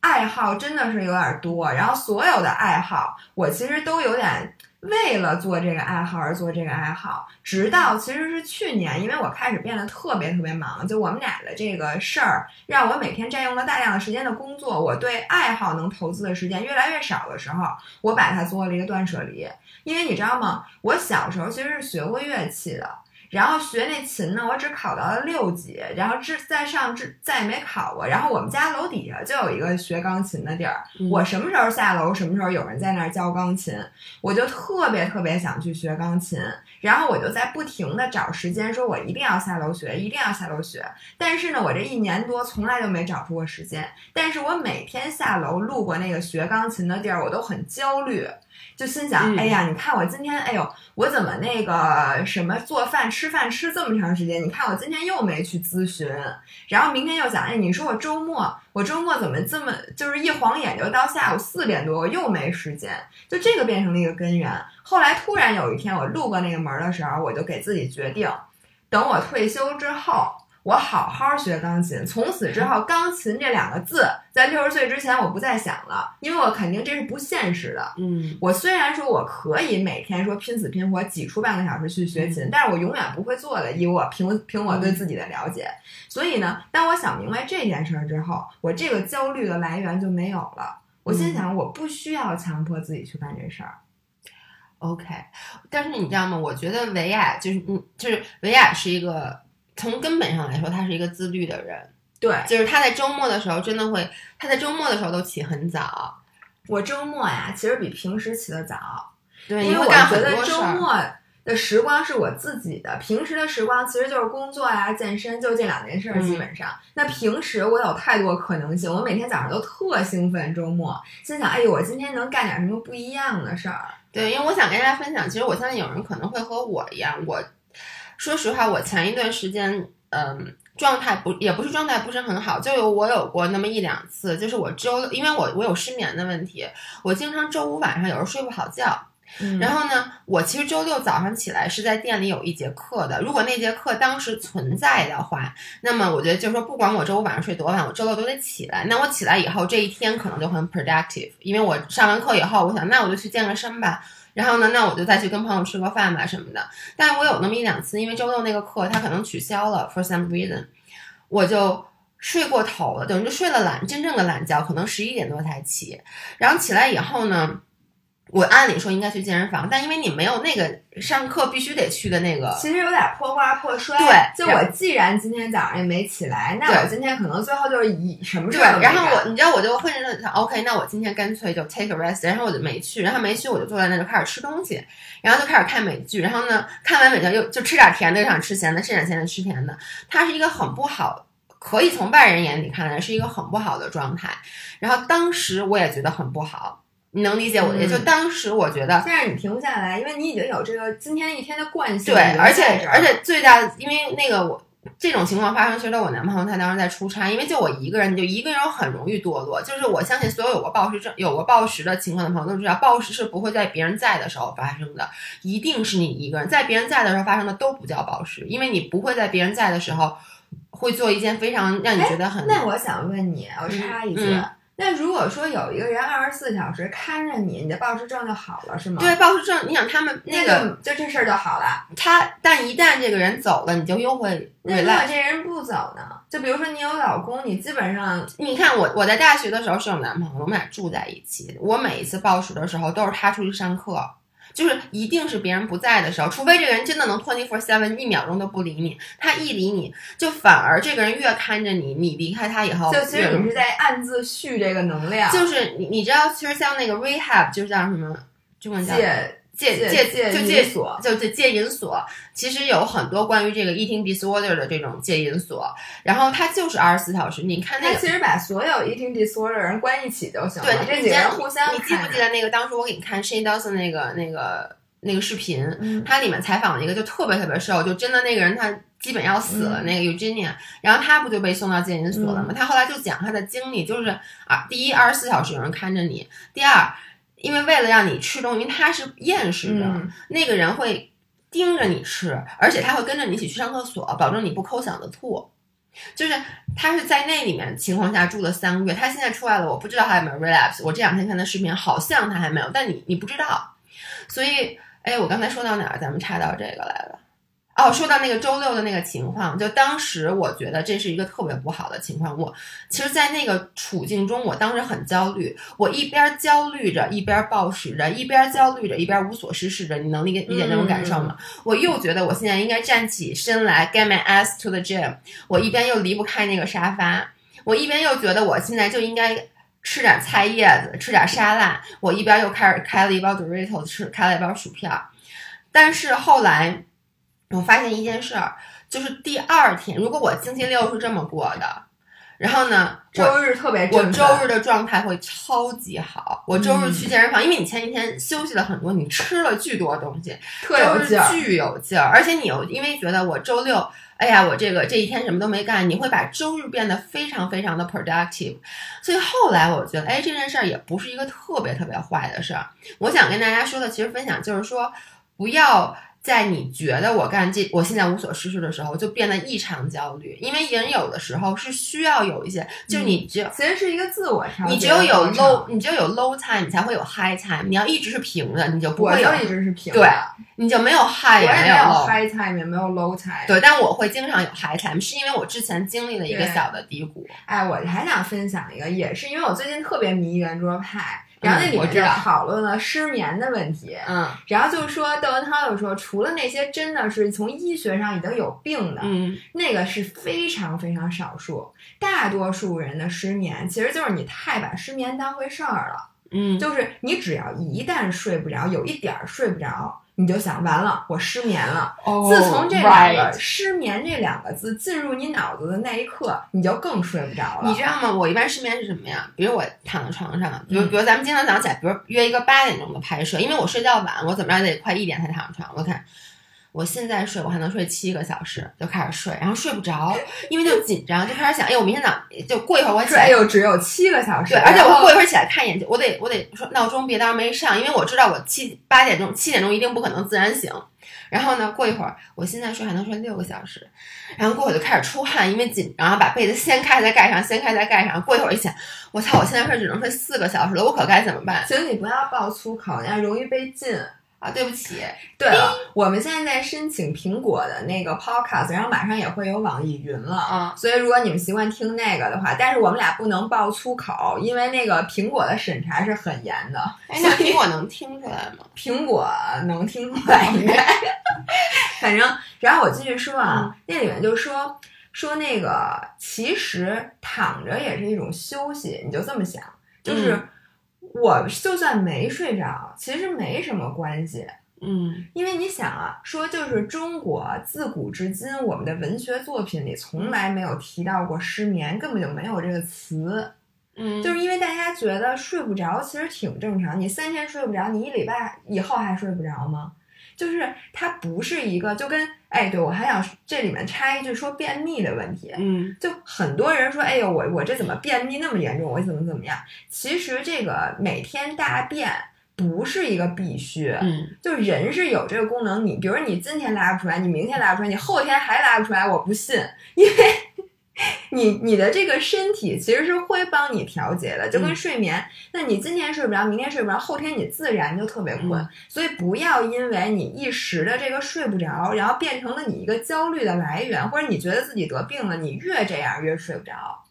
Speaker 1: 爱好真的是有点多，然后所有的爱好我其实都有点。为了做这个爱好而做这个爱好，直到其实是去年，因为我开始变得特别特别忙，就我们俩的这个事儿，让我每天占用了大量的时间的工作，我对爱好能投资的时间越来越少的时候，我把它做了一个断舍离。因为你知道吗？我小时候其实是学过乐器的。然后学那琴呢，我只考到了六级，然后之再上之再也没考过。然后我们家楼底下就有一个学钢琴的地儿，我什么时候下楼，什么时候有人在那儿教钢琴，我就特别特别想去学钢琴。然后我就在不停的找时间，说我一定要下楼学，一定要下楼学。但是呢，我这一年多从来就没找出过时间。但是我每天下楼路过那个学钢琴的地儿，我都很焦虑。就心想，哎呀，你看我今天，哎呦，我怎么那个什么做饭、吃饭吃这么长时间？你看我今天又没去咨询，然后明天又想，哎，你说我周末，我周末怎么这么就是一晃眼就到下午四点多，我又没时间，就这个变成了一个根源。后来突然有一天，我路过那个门的时候，我就给自己决定，等我退休之后。我好好学钢琴，从此之后，钢琴这两个字在六十岁之前我不再想了，因为我肯定这是不现实的。
Speaker 2: 嗯，
Speaker 1: 我虽然说我可以每天说拼死拼活挤出半个小时去学琴，但是我永远不会做的。以我凭凭我对自己的了解，所以呢，当我想明白这件事儿之后，我这个焦虑的来源就没有了。我心想，我不需要强迫自己去干这事儿。
Speaker 2: OK，但是你知道吗？我觉得维亚就是嗯，就是维亚是一个从根本上来说，他是一个自律的人。
Speaker 1: 对，
Speaker 2: 就是他在周末的时候真的会，他在周末的时候都起很早。
Speaker 1: 我周末呀，其实比平时起得早，
Speaker 2: 对，
Speaker 1: 因为我
Speaker 2: 干
Speaker 1: 觉得周末的时光是我自己的，平时的时光其实就是工作呀、健身，就这两件事儿。基本上，那平时我有太多可能性，我每天早上都特兴奋。周末心想，哎呦，我今天能干点什么不一样的事儿。
Speaker 2: 对，因为我想跟大家分享，其实我相信有人可能会和我一样。我说实话，我前一段时间，嗯，状态不也不是状态不是很好，就有我有过那么一两次，就是我周，因为我我有失眠的问题，我经常周五晚上有时候睡不好觉。然后呢，我其实周六早上起来是在店里有一节课的。如果那节课当时存在的话，那么我觉得就是说，不管我周五晚上睡多晚，我周六都得起来。那我起来以后，这一天可能就很 productive，因为我上完课以后，我想那我就去健个身吧。然后呢，那我就再去跟朋友吃个饭吧什么的。但我有那么一两次，因为周六那个课他可能取消了，for some reason，我就睡过头了，等于就睡了懒真正的懒觉，可能十一点多才起。然后起来以后呢。我按理说应该去健身房，但因为你没有那个上课必须得去的那个，
Speaker 1: 其实有点破罐破摔。
Speaker 2: 对，
Speaker 1: 就我既然今天早上也没起来，那我今天可能最后就是以什么事
Speaker 2: 儿？对，然后我你知道我就混着想，OK，那我今天干脆就 take a rest，然后我就没去，然后没去我就坐在那就开始吃东西，然后就开始看美剧，然后呢看完美剧又就吃点甜的，又想吃咸的，吃点咸的吃甜的，它是一个很不好，可以从外人眼里看来是一个很不好的状态，然后当时我也觉得很不好。你能理解我的？就当时我觉得，
Speaker 1: 现在你停不下来，因为你已经有这个今天一天的惯性。
Speaker 2: 对，而且而且最大的，因为那个我这种情况发生，其实我男朋友他当时在出差，因为就我一个人，你就一个人很容易堕落。就是我相信所有有过暴食症、有过暴食的情况的朋友都知道，暴食是不会在别人在的时候发生的，一定是你一个人在别人在的时候发生的都不叫暴食，因为你不会在别人在的时候会做一件非常让你觉得很……
Speaker 1: 那我想问你，我插一句。那如果说有一个人二十四小时看着你，你的暴食症就好了，是吗？
Speaker 2: 对，暴食症，你想他们那
Speaker 1: 个，就这事儿就好了。
Speaker 2: 他，但一旦这个人走了，你就又会。
Speaker 1: 那如果这人不走呢？就比如说你有老公，你基本上，
Speaker 2: 你看我，我在大学的时候是有男朋友，我们俩住在一起。我每一次暴食的时候，都是他出去上课。就是一定是别人不在的时候，除非这个人真的能 twenty four seven 一秒钟都不理你，他一理你就反而这个人越看着你，你离开他以后，
Speaker 1: 就其实你是在暗自蓄这个能量。
Speaker 2: 就是你你知道，其实像那个 rehab 就叫什么中文叫。戒戒
Speaker 1: 戒戒
Speaker 2: 就
Speaker 1: 戒所，
Speaker 2: 就戒戒瘾所，其实有很多关于这个 eating disorder 的这种戒瘾所，然后它就是二十四小时。你看，那
Speaker 1: 其实把所有 eating disorder 人关一起就行了。
Speaker 2: 对，
Speaker 1: 这几个人互相。
Speaker 2: 你记不记得那个当时我给你看 Shane Dawson 那个那个那个视频？他里面采访了一个就特别特别瘦，就真的那个人他基本要死了那个 Eugenia，然后他不就被送到戒瘾所了吗？他后来就讲他的经历，就是啊，第一二十四小时有人看着你，第二。因为为了让你吃东西，因为他是厌食的，那个人会盯着你吃，而且他会跟着你一起去上厕所，保证你不抠嗓子吐。就是他是在那里面情况下住了三个月，他现在出来了，我不知道他有没有 relapse。我这两天看的视频，好像他还没有，但你你不知道。所以，哎，我刚才说到哪儿？咱们插到这个来了。哦，说到那个周六的那个情况，就当时我觉得这是一个特别不好的情况。我其实，在那个处境中，我当时很焦虑。我一边焦虑着，一边暴食着，一边焦虑着，一边无所事事着。你能理解理解那种感受吗？我又觉得我现在应该站起身来，get my ass to the gym。我一边又离不开那个沙发，我一边又觉得我现在就应该吃点菜叶子，吃点沙拉。我一边又开始开了一包 Doritos，吃开了一包薯片。但是后来。我发现一件事儿，就是第二天，如果我星期六是这么过的，然后呢，
Speaker 1: 周日特别，
Speaker 2: 我周日的状态会超级好。我周日去健身房，因为你前一天休息了很多，你吃了巨多东西，
Speaker 1: 特有劲儿，
Speaker 2: 巨有劲儿。而且你又因为觉得我周六，哎呀，我这个这一天什么都没干，你会把周日变得非常非常的 productive。所以后来我觉得，哎，这件事儿也不是一个特别特别坏的事儿。我想跟大家说的，其实分享就是说，不要。在你觉得我干这，我现在无所事事的时候，就变得异常焦虑。因为人有的时候是需要有一些，就你只有
Speaker 1: 其实是一个自我调
Speaker 2: 节。你只有有 low，你只有有 low time，你才会有 high time。你要一直是平的，你就不会有
Speaker 1: 一直是平的。
Speaker 2: 对，你就没有 high，也
Speaker 1: 没有 high time，也没有 low time。
Speaker 2: 对，但我会经常有 high time，是因为我之前经历了一个小的低谷。
Speaker 1: 哎，我还想分享一个，也是因为我最近特别迷圆桌派。然后那里面就讨论了失眠的问题。
Speaker 2: 嗯
Speaker 1: 然后就说窦文涛就说，除了那些真的是从医学上已经有病的，
Speaker 2: 嗯
Speaker 1: 那个是非常非常少数，大多数人的失眠其实就是你太把失眠当回事儿了。
Speaker 2: 嗯，
Speaker 1: 就是你只要一旦睡不着，有一点儿睡不着，你就想完了，我失眠了。
Speaker 2: 哦
Speaker 1: 自从这两个失眠这两个字进入你脑子的那一刻，你就更睡不着了。
Speaker 2: 你知道吗？我一般失眠是什么呀？比如我躺在床上，比如
Speaker 1: 嗯
Speaker 2: 比如咱们今天早上起来，比如约一个八点钟的拍摄，因为我睡觉晚，我怎么着得快一点才躺上床。我看我现在睡，我还能睡七个小时，就开始睡，然后睡不着，因为就紧张，就开始想，哎，我明天早上就过一会儿我起来
Speaker 1: 睡又只有七个小时，
Speaker 2: 对，而且我过一会儿起来看眼睛，我得我得说闹钟别到时候没上，因为我知道我七八点钟七点钟一定不可能自然醒。然后呢，过一会儿我现在睡还能睡六个小时，然后过会儿就开始出汗，因为紧张，把被子掀开再盖上，掀开再盖上。过一会儿一想，我操，我现在睡只能睡四个小时了，我可该怎么办
Speaker 1: 请你不要爆粗口，那样容易被禁。
Speaker 2: 啊？对不起，
Speaker 1: 对了，我们现在在申请苹果的那个 podcast，然后马上也会有网易云了。
Speaker 2: 啊
Speaker 1: 所以如果你们习惯听那个的话，但是我们俩不能爆粗口，因为那个苹果的审查是很严的。
Speaker 2: 哎，那苹果能听出来吗？
Speaker 1: 苹果能听出来应该，反正，然后我继续说啊，那里面就说说那个其实躺着也是一种休息，你就这么想，就是
Speaker 2: 嗯
Speaker 1: 我就算没睡着，其实没什么关系，
Speaker 2: 嗯
Speaker 1: 因为你想啊，说就是中国自古至今，我们的文学作品里从来没有提到过失眠，根本就没有这个词。
Speaker 2: 嗯，
Speaker 1: 就是因为大家觉得睡不着其实挺正常，你三天睡不着，你一礼拜以后还睡不着吗？就是它不是一个就跟哎，对我还想这里面插一句说便秘的问题，
Speaker 2: 嗯
Speaker 1: 就很多人说，哎呦，我我这怎么便秘那么严重？我怎么怎么样？其实这个每天大便不是一个必须，
Speaker 2: 嗯
Speaker 1: 就人是有这个功能。你比如你今天拉不出来，你明天拉不出来，你后天还拉不出来，我不信，因为你你的这个身体其实是会帮你调节的，就跟
Speaker 2: 嗯
Speaker 1: 睡眠。那你今天睡不着，明天睡不着，后天你自然就特别困。
Speaker 2: 嗯
Speaker 1: 所以不要因为你一时的这个睡不着，然后变成了你一个焦虑的来源，或者你觉得自己得病了，你越这样越睡不着。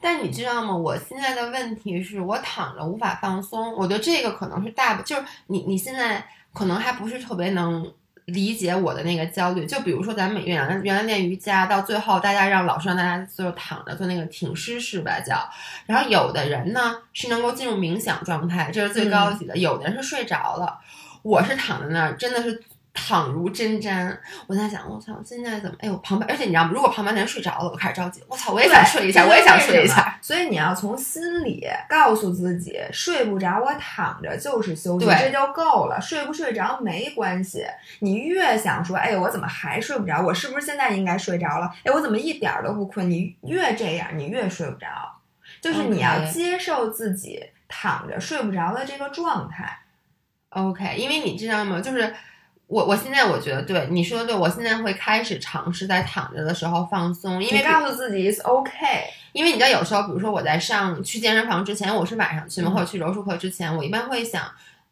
Speaker 2: 但你知道吗？我现在的问题是我躺着无法放松，我觉得这个可能是大，就是你你现在可能还不是特别能理解我的那个焦虑。就比如说咱们原来原来练瑜伽，到最后大家让老师让大家就躺着做那个挺尸式吧叫，然后有的人呢是能够进入冥想状态，这是最高级的；有的人是睡着了，我是躺在那儿，真的是。躺如针毡，我在想，我操，现在怎么？哎呦，旁边，而且你知道吗？如果旁边的人睡着了，我开始着急。我操，我也想睡一下，我也想睡一。下。
Speaker 1: 所以你要从心里告诉自己，睡不着我躺着就是休息，
Speaker 2: 对
Speaker 1: 这就够了。睡不睡着没关系。你越想说，哎呦，我怎么还睡不着？我是不是现在应该睡着了？哎，我怎么一点儿都不困？你越这样，你越睡不着。就是你要接受自己躺着睡不着的这个状态。
Speaker 2: OK，因为你知道吗？就是我，我现在我觉得对你说的对，我现在会开始尝试在躺着的时候放松，因为
Speaker 1: 告诉自己 is OK，
Speaker 2: 因为你知道，有时候比如说我在上去健身房之前，我是晚上去嘛，
Speaker 1: 嗯
Speaker 2: 或者去柔术课之前，我一般会想。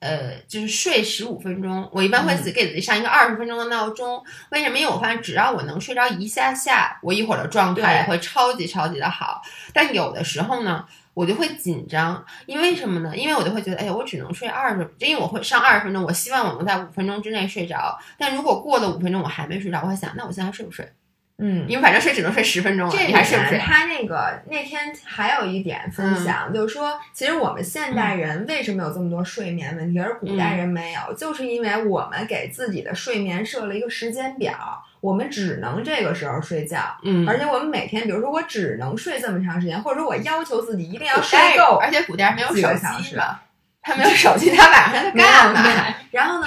Speaker 2: 呃，就是睡十五分钟，我一般会
Speaker 1: 嗯
Speaker 2: 自己给自己上一个二十分钟的闹钟。为什么？因为我发现只要我能睡着一下下，我一会儿的状态也会超级超级的好。但有的时候呢，我就会紧张，因为什么呢？因为我就会觉得，哎，我只能睡二十，因为我会上二十分钟，我希望我能在五分钟之内睡着。但如果过了五分钟我还没睡着，我会想，那我现在还睡不睡？
Speaker 1: 嗯，
Speaker 2: 因为反正睡只能睡十分钟了，
Speaker 1: 这
Speaker 2: 你还睡不睡？
Speaker 1: 他那个那天还有一点分享，就是说，其实我们现代人为什么有这么多睡眠问题，而古代人没有，就是因为我们给自己的睡眠设了一个时间表，我们只能这个时候睡觉，
Speaker 2: 嗯，
Speaker 1: 而且我们每天，比如说我只能睡这么长时间，或者说我要求自己一定要睡够
Speaker 2: 而且古代没有手。机嘛，他没有手机，他晚上他干嘛？
Speaker 1: 然后呢，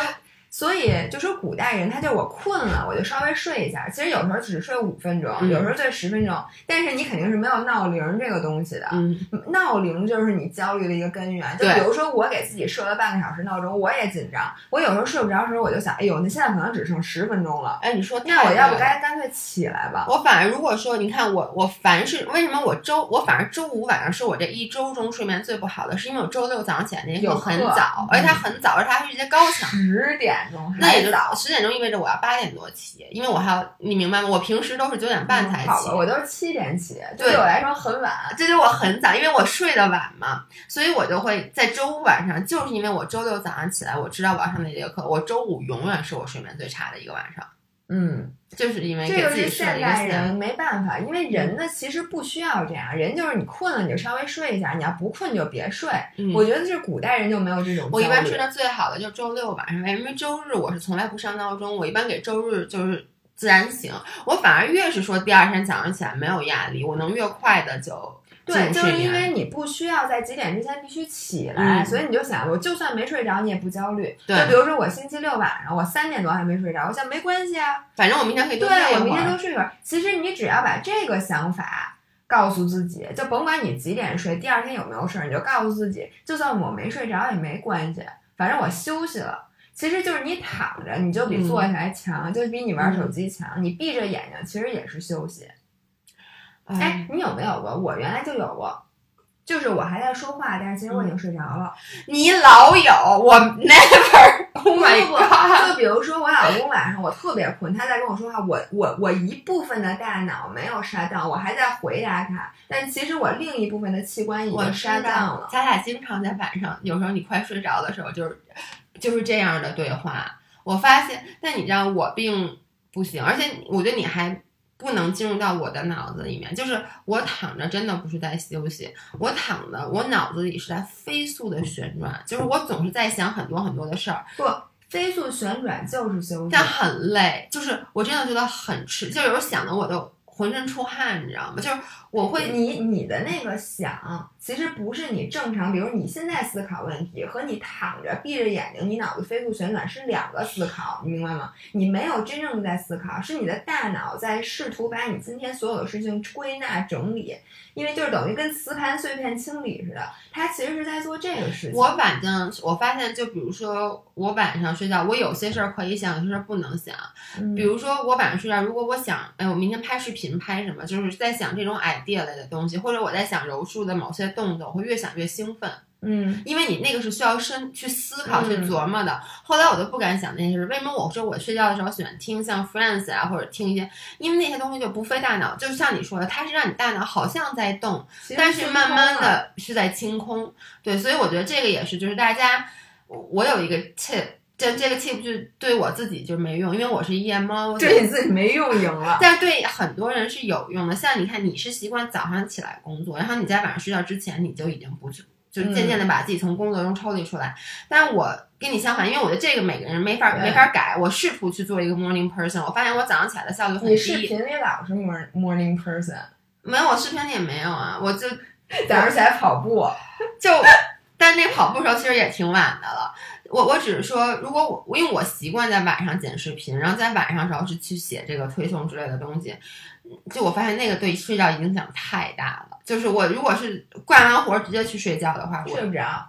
Speaker 1: 所以就说古代人，他就我困了，我就稍微睡一下。其实有时候只睡五分钟，
Speaker 2: 嗯
Speaker 1: 有时候睡十分钟，但是你肯定是没有闹铃这个东西的。
Speaker 2: 嗯，
Speaker 1: 闹铃就是你焦虑的一个根源。就比如说，我给自己设了半个小时闹钟，我也紧张。我有时候睡不着的时候，我就想，哎呦，那现在可能只剩十分钟了，
Speaker 2: 哎，你说
Speaker 1: 那我要不该干脆起来吧？
Speaker 2: 我反而如果说，你看我我凡是为什么我周我反而周五晚上是我这一周中睡眠最不好的，是因为我周六早上起来那天
Speaker 1: 有
Speaker 2: 很早，而且它很早，而且它还是一些高强。
Speaker 1: 十点点钟
Speaker 2: 那也就
Speaker 1: 早。
Speaker 2: 十点钟意味着我要八点多起，因为我还要你明白吗？我平时都是九点半才起。
Speaker 1: 嗯，我都是七点起，
Speaker 2: 对
Speaker 1: 对我来说很晚。
Speaker 2: 这对我很早，因为我睡得晚嘛，所以我就会在周五晚上，就是因为我周六早上起来，我知道我要上那节课，我周五永远是我睡眠最差的一个晚上，
Speaker 1: 嗯，
Speaker 2: 就是因为
Speaker 1: 这个是现代人没办法，因为人呢其实不需要这样，人就是你困了你就稍微睡一下，你要不困就别睡。
Speaker 2: 嗯
Speaker 1: 我觉得是古代人就没有这种。
Speaker 2: 我一般睡得最好的就是周六晚上，因为周日我是从来不上闹钟，我一般给周日就是自然醒。我反而越是说第二天早上起来没有压力，我能越快的就进
Speaker 1: 对，就是因为。你不需要在几点之前必须起来，
Speaker 2: 嗯
Speaker 1: 所以你就想，我就算没睡着，你也不焦虑。
Speaker 2: 对
Speaker 1: 就比如说我星期六晚上我三点多还没睡着，我想没关系啊，
Speaker 2: 反正我明天可以多
Speaker 1: 对
Speaker 2: 睡一会儿。
Speaker 1: 对我明天。多睡一会儿。其实你只要把这个想法告诉自己，就甭管你几点睡，第二天有没有事儿，你就告诉自己，就算我没睡着也没关系，反正我休息了。其实就是你躺着，你就比坐下来强，就比你玩手机强。你闭着眼睛，其实也是休息。哎
Speaker 2: 哎，，
Speaker 1: 你有没有过？我原来就有过，就是我还在说话，但是其实我已经睡着了。
Speaker 2: 你老有，我 never。Oh！
Speaker 1: 就比如说我老公晚上我特别困，他在跟我说话，我我我一部分的大脑没有杀到，我还在回答他，但其实我另一部分的器官已
Speaker 2: 我
Speaker 1: 经杀到了。
Speaker 2: 咱俩经常在晚上，有时候你快睡着的时候，就是就是这样的对话。我发现，但你知道我并不行，而且我觉得你还不能进入到我的脑子里面。就是我躺着，真的不是在休息，我躺的，我脑子里是在飞速的旋转，就是我总是在想很多很多的事儿，
Speaker 1: 不，飞速旋转就是休息
Speaker 2: 但。很累，就是我真的觉得很吃，就有时候想的我都浑身出汗，你知道吗？就是我会
Speaker 1: 你你的那个想，其实不是你正常，比如你现在思考问题和你躺着闭着眼睛，你脑子飞速旋转是两个思考，你明白吗？你没有真正在思考，是你的大脑在试图把你今天所有的事情归纳整理，因为就是等于跟磁盘碎片清理似的，它其实是在做这个事情。
Speaker 2: 我反正我发现，就比如说我晚上睡觉，我有些事儿可以想，有些事儿不能想。
Speaker 1: 嗯
Speaker 2: 比如说我晚上睡觉，如果我想，哎，我明天拍视频拍什么，就是在想这种 idea 类的东西，或者我在想柔术的某些动作，我会越想越兴奋，
Speaker 1: 嗯，
Speaker 2: 因为你那个是需要深去思考、
Speaker 1: 嗯
Speaker 2: 去琢磨的。后来我都不敢想那些事。为什么我说我睡觉的时候喜欢听像 Friends 啊，或者听一些，因为那些东西就不费大脑，就像你说的，它是让你大脑好像在动，但是慢慢的是在清空，对，所以我觉得这个也是，就是大家，我我有一个 tip，这这个 tip 就对我自己就没用，因为我是夜猫，
Speaker 1: 对你自己没用赢了。
Speaker 2: 但对很多人是有用的。像你看，你是习惯早上起来工作，然后你在晚上睡觉之前，你就已经不去，就是渐渐的把自己从工作中抽离出来。但是我跟你相反，因为我觉得这个每个人没法
Speaker 1: 对
Speaker 2: 没法改。我试图去做一个 morning person，我发现我早上起来的效率很
Speaker 1: 你视。频里老是 morning morning person，
Speaker 2: 没有，我视频里也没有啊，我就
Speaker 1: 早上起来跑步，
Speaker 2: 就，但那跑步时候其实也挺晚的了。我我只是说，如果我因为我习惯在晚上剪视频，然后在晚上时候是去写这个推送之类的东西，就我发现那个对睡觉影响太大了。就是我如果是干完活直接去睡觉的话，我
Speaker 1: 睡不着。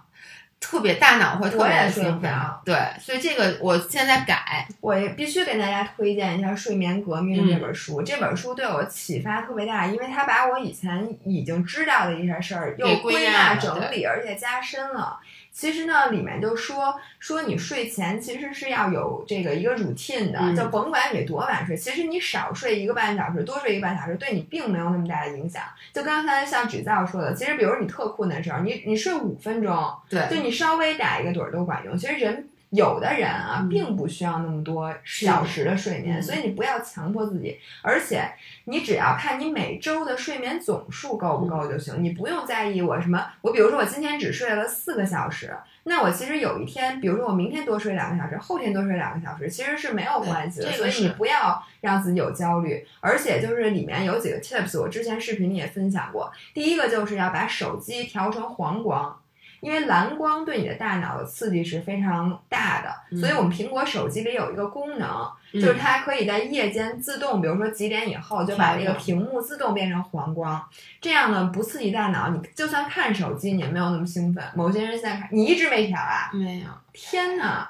Speaker 2: 特别大脑会特别的兴奋
Speaker 1: 睡不着。
Speaker 2: 对，所以这个我现在改。
Speaker 1: 我也必须给大家推荐一下《睡眠革命》
Speaker 2: 嗯
Speaker 1: 这本书。这本书对我启发特别大，因为它把我以前已经知道的一些事儿又
Speaker 2: 归
Speaker 1: 归纳整理，而且加深了。其实呢，里面就说说你睡前其实是要有这个一个 routine 的，
Speaker 2: 嗯
Speaker 1: 就甭管你多晚睡，其实你少睡一个半小时，多睡一个半小时，对你并没有那么大的影响。就刚才像指教说的，其实比如你特困的时候，你你睡五分钟，
Speaker 2: 对，
Speaker 1: 就你稍微打一个盹儿都管用。其实人有的人啊，
Speaker 2: 嗯
Speaker 1: 并不需要那么多小时的睡眠，
Speaker 2: 嗯
Speaker 1: 所以你不要强迫自己，而且你只要看你每周的睡眠总数够不够就行，你不用在意我什么。我比如说我今天只睡了四个小时，那我其实有一天，比如说我明天多睡两个小时，后天多睡两个小时，其实是没有关系的。所以你不要让自己有焦虑，而且就是里面有几个 tips，我之前视频里也分享过。第一个就是要把手机调成黄光。因为蓝光对你的大脑的刺激是非常大的，
Speaker 2: 嗯
Speaker 1: 所以我们苹果手机里有一个功能，
Speaker 2: 嗯
Speaker 1: 就是它可以在夜间自动，比如说几点以后就把这个屏幕自动变成黄光，这样呢不刺激大脑，你就算看手机你也没有那么兴奋。某些人现在看，你一直没调啊？
Speaker 2: 没有。
Speaker 1: 天呐！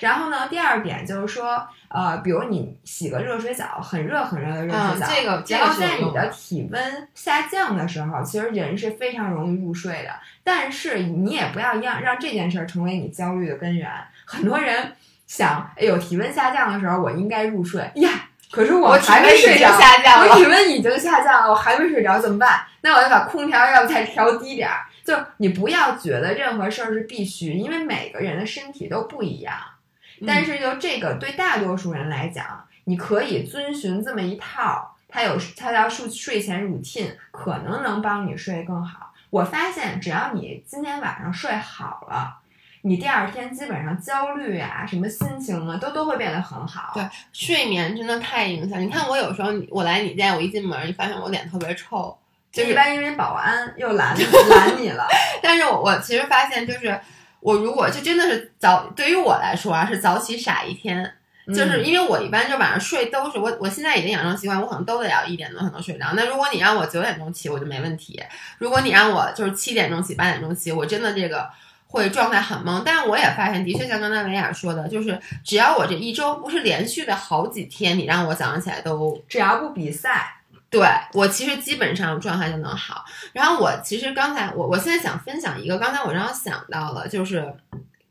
Speaker 1: 然后呢，第二点就是说，呃，比如你洗个热水澡，很热很热的热水澡，
Speaker 2: 嗯这个这个
Speaker 1: 然后在你的体温下降的时候，其实人是非常容易入睡的。但是你也不要让让这件事儿成为你焦虑的根源。很多人想，哎呦，体温下降的时候我应该入睡呀，可是
Speaker 2: 我
Speaker 1: 还没睡着，
Speaker 2: 下降了，
Speaker 1: 我体温已经下降了，我还没睡着怎么办？那我就把空调要不再调低点儿。就你不要觉得任何事儿是必须，因为每个人的身体都不一样。但是就这个对大多数人来讲，你可以遵循这么一套，它有它叫睡睡前 routine，可能能帮你睡更好。我发现只要你今天晚上睡好了，你第二天基本上焦虑啊、什么心情啊，都都会变得很好。
Speaker 2: 对，睡眠真的太影响。你看我有时候我来你家，我一进门，你发现我脸特别臭，就
Speaker 1: 一般因为保安又拦 拦你了。
Speaker 2: 但是我我其实发现就是。我如果就真的是早，对于我来说啊，是早起傻一天，就是因为我一般就晚上睡都是我，我现在已经养成习惯，我可能都得要一点多才能睡着。那如果你让我九点钟起，我就没问题；如果你让我就是七点钟起、八点钟起，我真的这个会状态很懵。但是我也发现，的确像刚才维亚说的，就是只要我这一周不是连续的好几天，你让我早上起来都
Speaker 1: 只要不比赛。
Speaker 2: 对我其实基本上状态就能好。然后我其实刚才我我现在想分享一个，刚才我正好想到了，就是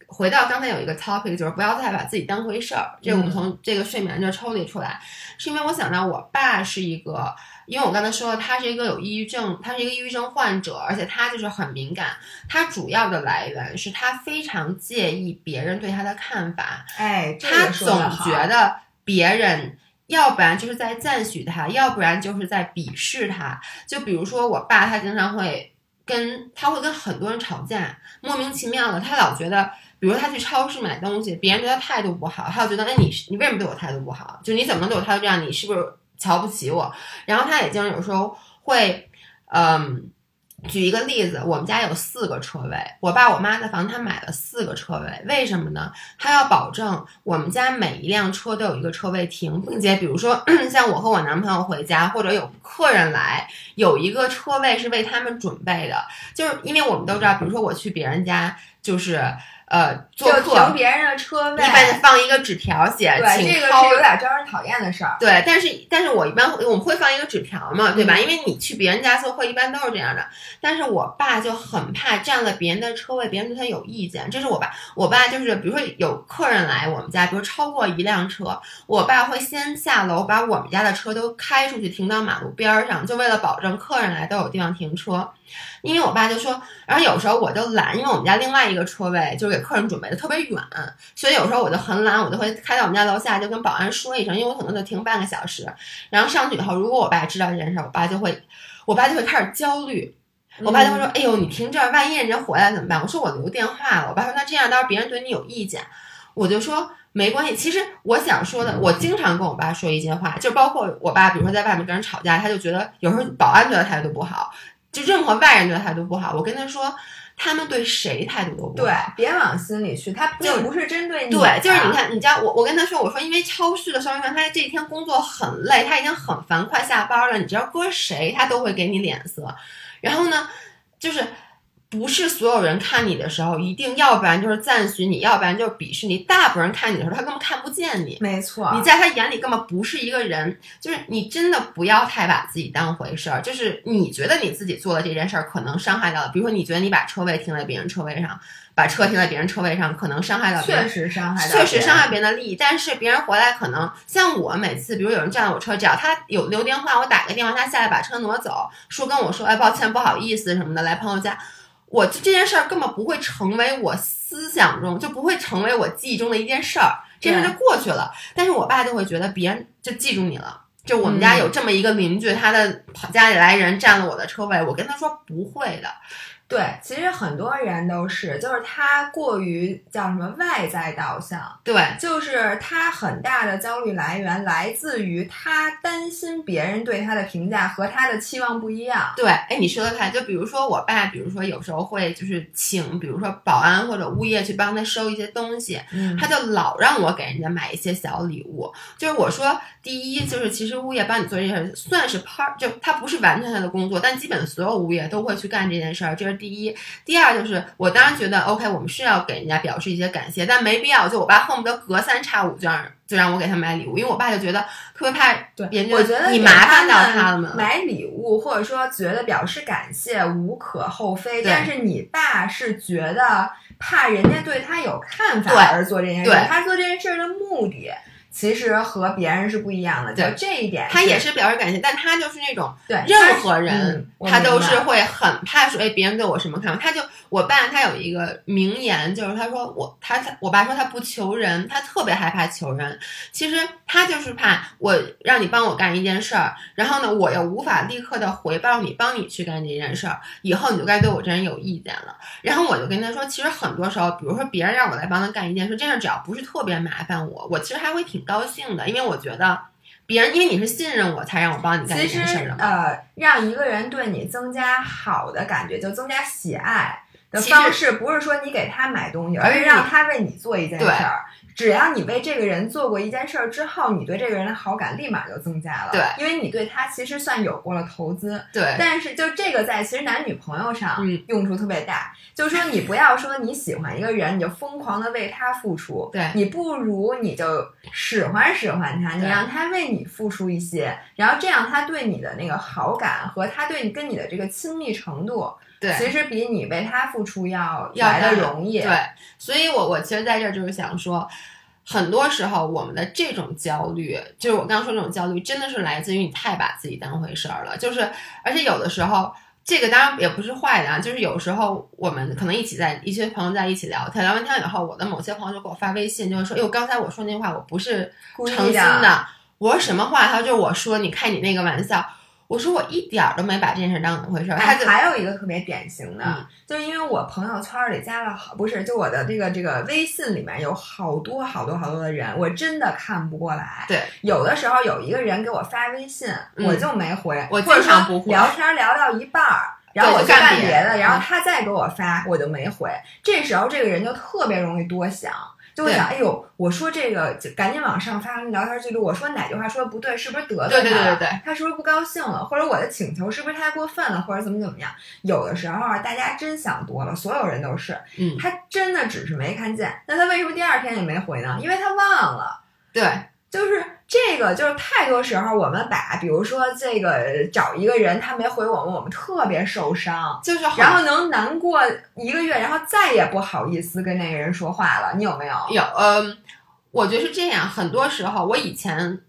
Speaker 2: 回到刚才有一个 topic，就是不要太把自己当回事儿。这我们从这个睡眠这抽离出来，是因为我想到我爸是一个，因为我刚才说了，他是一个有抑郁症，他是一个抑郁症患者，而且他就是很敏感。他主要的来源是他非常介意别人对他的看法，
Speaker 1: 哎，
Speaker 2: 他总觉得别人。要不然就是在赞许他，要不然就是在鄙视他。就比如说我爸，他经常会跟他会跟很多人吵架，莫名其妙的，他老觉得，比如他去超市买东西，别人对他态度不好，他就觉得，哎，你你为什么对我态度不好？就你怎么能对我态度这样？你是不是瞧不起我？然后他也经常有时候会，嗯。举一个例子，我们家有四个车位，我爸我妈的房他买了四个车位，为什么呢？他要保证我们家每一辆车都有一个车位停，并且比如说 像我和我男朋友回家或者有客人来，有一个车位是为他们准备的，就是因为我们都知道，比如说我去别人家就是。呃，就
Speaker 1: 停别人的车位，
Speaker 2: 一般放一个纸条写，
Speaker 1: 对，这个是有点招人讨厌的事儿。
Speaker 2: 对，但是但是我一般我们会放一个纸条嘛，对吧？因为你去别人家做客，一般都是这样的。但是我爸就很怕占了别人的车位，别人对他有意见。这是我爸，我爸就是比如说有客人来我们家，比如超过一辆车，我爸会先下楼把我们家的车都开出去，停到马路边上，就为了保证客人来都有地方停车。因为我爸就说，然后有时候我就懒，因为我们家另外一个车位就是给客人准备的特别远，所以有时候我就很懒，我就会开到我们家楼下，就跟保安说一声，因为我可能就停半个小时。然后上去以后，如果我爸知道这件事，我爸就会，我爸就会开始焦虑，我爸就会说：“哎呦，你停这儿，万一人家回来怎么办？”我说：“我留电话了。”我爸说：“那这样，到时候别人对你有意见。”我就说：“没关系。”其实我想说的，我经常跟我爸说一些话，就包括我爸，比如说在外面跟人吵架，他就觉得有时候保安对他态度不好。就任何外人对他态度不好，我跟他说，他们对谁态度都不好。
Speaker 1: 对，别往心里去，他并不是针对你。
Speaker 2: 对，就是你看，你知道我，我跟他说，我说因为超市的销售员他这一天工作很累，他已经很烦，快下班了。你知道搁谁他都会给你脸色，然后呢，就是。不是所有人看你的时候，一定要不然就是赞许你，要不然就是鄙视你。大部分人看你的时候，他根本看不见你。
Speaker 1: 没错，
Speaker 2: 你在他眼里根本不是一个人。就是你真的不要太把自己当回事儿。就是你觉得你自己做的这件事儿可能伤害到了，比如说你觉得你把车位停在别人车位上，把车停在别人车位上，可能伤害到
Speaker 1: 确实伤害到，
Speaker 2: 确实伤害别人的利益。但是别人回来可能像我每次，比如有人占了我车，只要他有留电话，我打个电话，他下来把车挪走，说跟我说，哎，抱歉，不好意思什么的，来朋友家。我这件事儿根本不会成为我思想中，就不会成为我记忆中的一件事儿，这事儿就过去了。但是我爸就会觉得别人就记住你了，就我们家有这么一个邻居，他的家里来人占了我的车位，我跟他说不会的。
Speaker 1: 对，其实很多人都是，就是他过于叫什么外在导向，
Speaker 2: 对，
Speaker 1: 就是他很大的焦虑来源来自于他担心别人对他的评价和他的期望不一样。
Speaker 2: 对，哎，你说的太，就比如说我爸，比如说有时候会就是请，比如说保安或者物业去帮他收一些东西，他就老让我给人家买一些小礼物。就是我说，第一就是其实物业帮你做这件事算是 part，就他不是完全他的工作，但基本所有物业都会去干这件事儿，这是。第一。第二就是我当然觉得 OK，我们是要给人家表示一些感谢，但没必要。就我爸恨不得隔三差五就让就让我给他买礼物，因为我爸就觉得特别怕
Speaker 1: 对
Speaker 2: 别人
Speaker 1: 我觉得
Speaker 2: 你麻烦到
Speaker 1: 他
Speaker 2: 他了嘛。
Speaker 1: 买礼物或者说觉得表示感谢无可厚非，但是你爸是觉得怕人家对他有看法
Speaker 2: 对
Speaker 1: 而做这件事
Speaker 2: 对，
Speaker 1: 他做这件事的目的其实和别人是不一样的，就
Speaker 2: 对
Speaker 1: 这一点
Speaker 2: 他也是表示感谢，但他就是那种
Speaker 1: 对
Speaker 2: 任何人
Speaker 1: 嗯，
Speaker 2: 他都是会很怕说，哎，别人对我什么看法？他就我爸他有一个名言，就是他说我他他我爸说他不求人，他特别害怕求人。其实他就是怕我让你帮我干一件事儿，然后呢，我又无法立刻的回报你，帮你去干这件事儿，以后你就该对我这人有意见了。然后我就跟他说，其实很多时候，比如说别人让我来帮他干一件事，这事儿只要不是特别麻烦我，我其实还会挺高兴的，因为我觉得别人因为你是信任我才让我帮你干这件事儿的嘛。
Speaker 1: 呃，让一个人对你增加好的感觉，就增加喜爱的方式，不是说你给他买东西，而是让他为你做一件事儿。只要你为这个人做过一件事儿之后，你对这个人的好感立马就增加了。
Speaker 2: 对，
Speaker 1: 因为你对他其实算有过了投资。
Speaker 2: 对，
Speaker 1: 但是就这个在其实男女朋友上
Speaker 2: 嗯
Speaker 1: 用处特别大，就是说你不要说你喜欢一个人，你就疯狂的为他付出，
Speaker 2: 对
Speaker 1: 你不如你就使唤使唤他，你让他为你付出一些，然后这样他对你的那个好感和他对你跟你的这个亲密程度，
Speaker 2: 对，
Speaker 1: 其实比你为他付出要
Speaker 2: 要
Speaker 1: 来的容易。
Speaker 2: 对，所以我我其实在这儿就是想说，很多时候我们的这种焦虑，就是我刚刚说这种焦虑，真的是来自于你太把自己当回事儿了。就是，而且有的时候。这个当然也不是坏的啊，就是有时候我们可能一起在一些朋友在一起聊天，聊完天以后，我的某些朋友就给我发微信，就会说：“哟，刚才我说那话我不是诚心
Speaker 1: 的
Speaker 2: 的。”我说什么话？他就是我说，你开你那个玩笑。我说我一点儿都没把这件事当怎么回事儿。他
Speaker 1: 哎，还有一个特别典型的，
Speaker 2: 嗯
Speaker 1: 就是因为我朋友圈里加了好，不是，就我的这个这个微信里面有好多好多好多的人，我真的看不过来。
Speaker 2: 对，
Speaker 1: 有的时候有一个人给我发微信，
Speaker 2: 嗯
Speaker 1: 我就没回，
Speaker 2: 我
Speaker 1: 或者说
Speaker 2: 经常不回
Speaker 1: 聊天聊到一半儿。然后我
Speaker 2: 干
Speaker 1: 干别的，然后他再给我发，我就没回。这时候这个人就特别容易多想，就会想，哎呦，我说这个就赶紧往上发聊天记录，我说哪句话说的不对，是不是得罪
Speaker 2: 对对
Speaker 1: 他了？
Speaker 2: 对对对
Speaker 1: 他是不是不高兴了？或者我的请求是不是太过分了？或者怎么怎么样？有的时候啊，大家真想多了，所有人都是，
Speaker 2: 嗯，
Speaker 1: 他真的只是没看见。那他为什么第二天也没回呢？因为他忘了。
Speaker 2: 对。
Speaker 1: 就是这个，就是太多时候我们把，比如说这个找一个人，他没回我们，我们特别受伤，
Speaker 2: 就是很
Speaker 1: 然后能难过一个月，然后再也不好意思跟那个人说话了。你有没有？
Speaker 2: 有，嗯，我觉得是这样。很多时候，我以前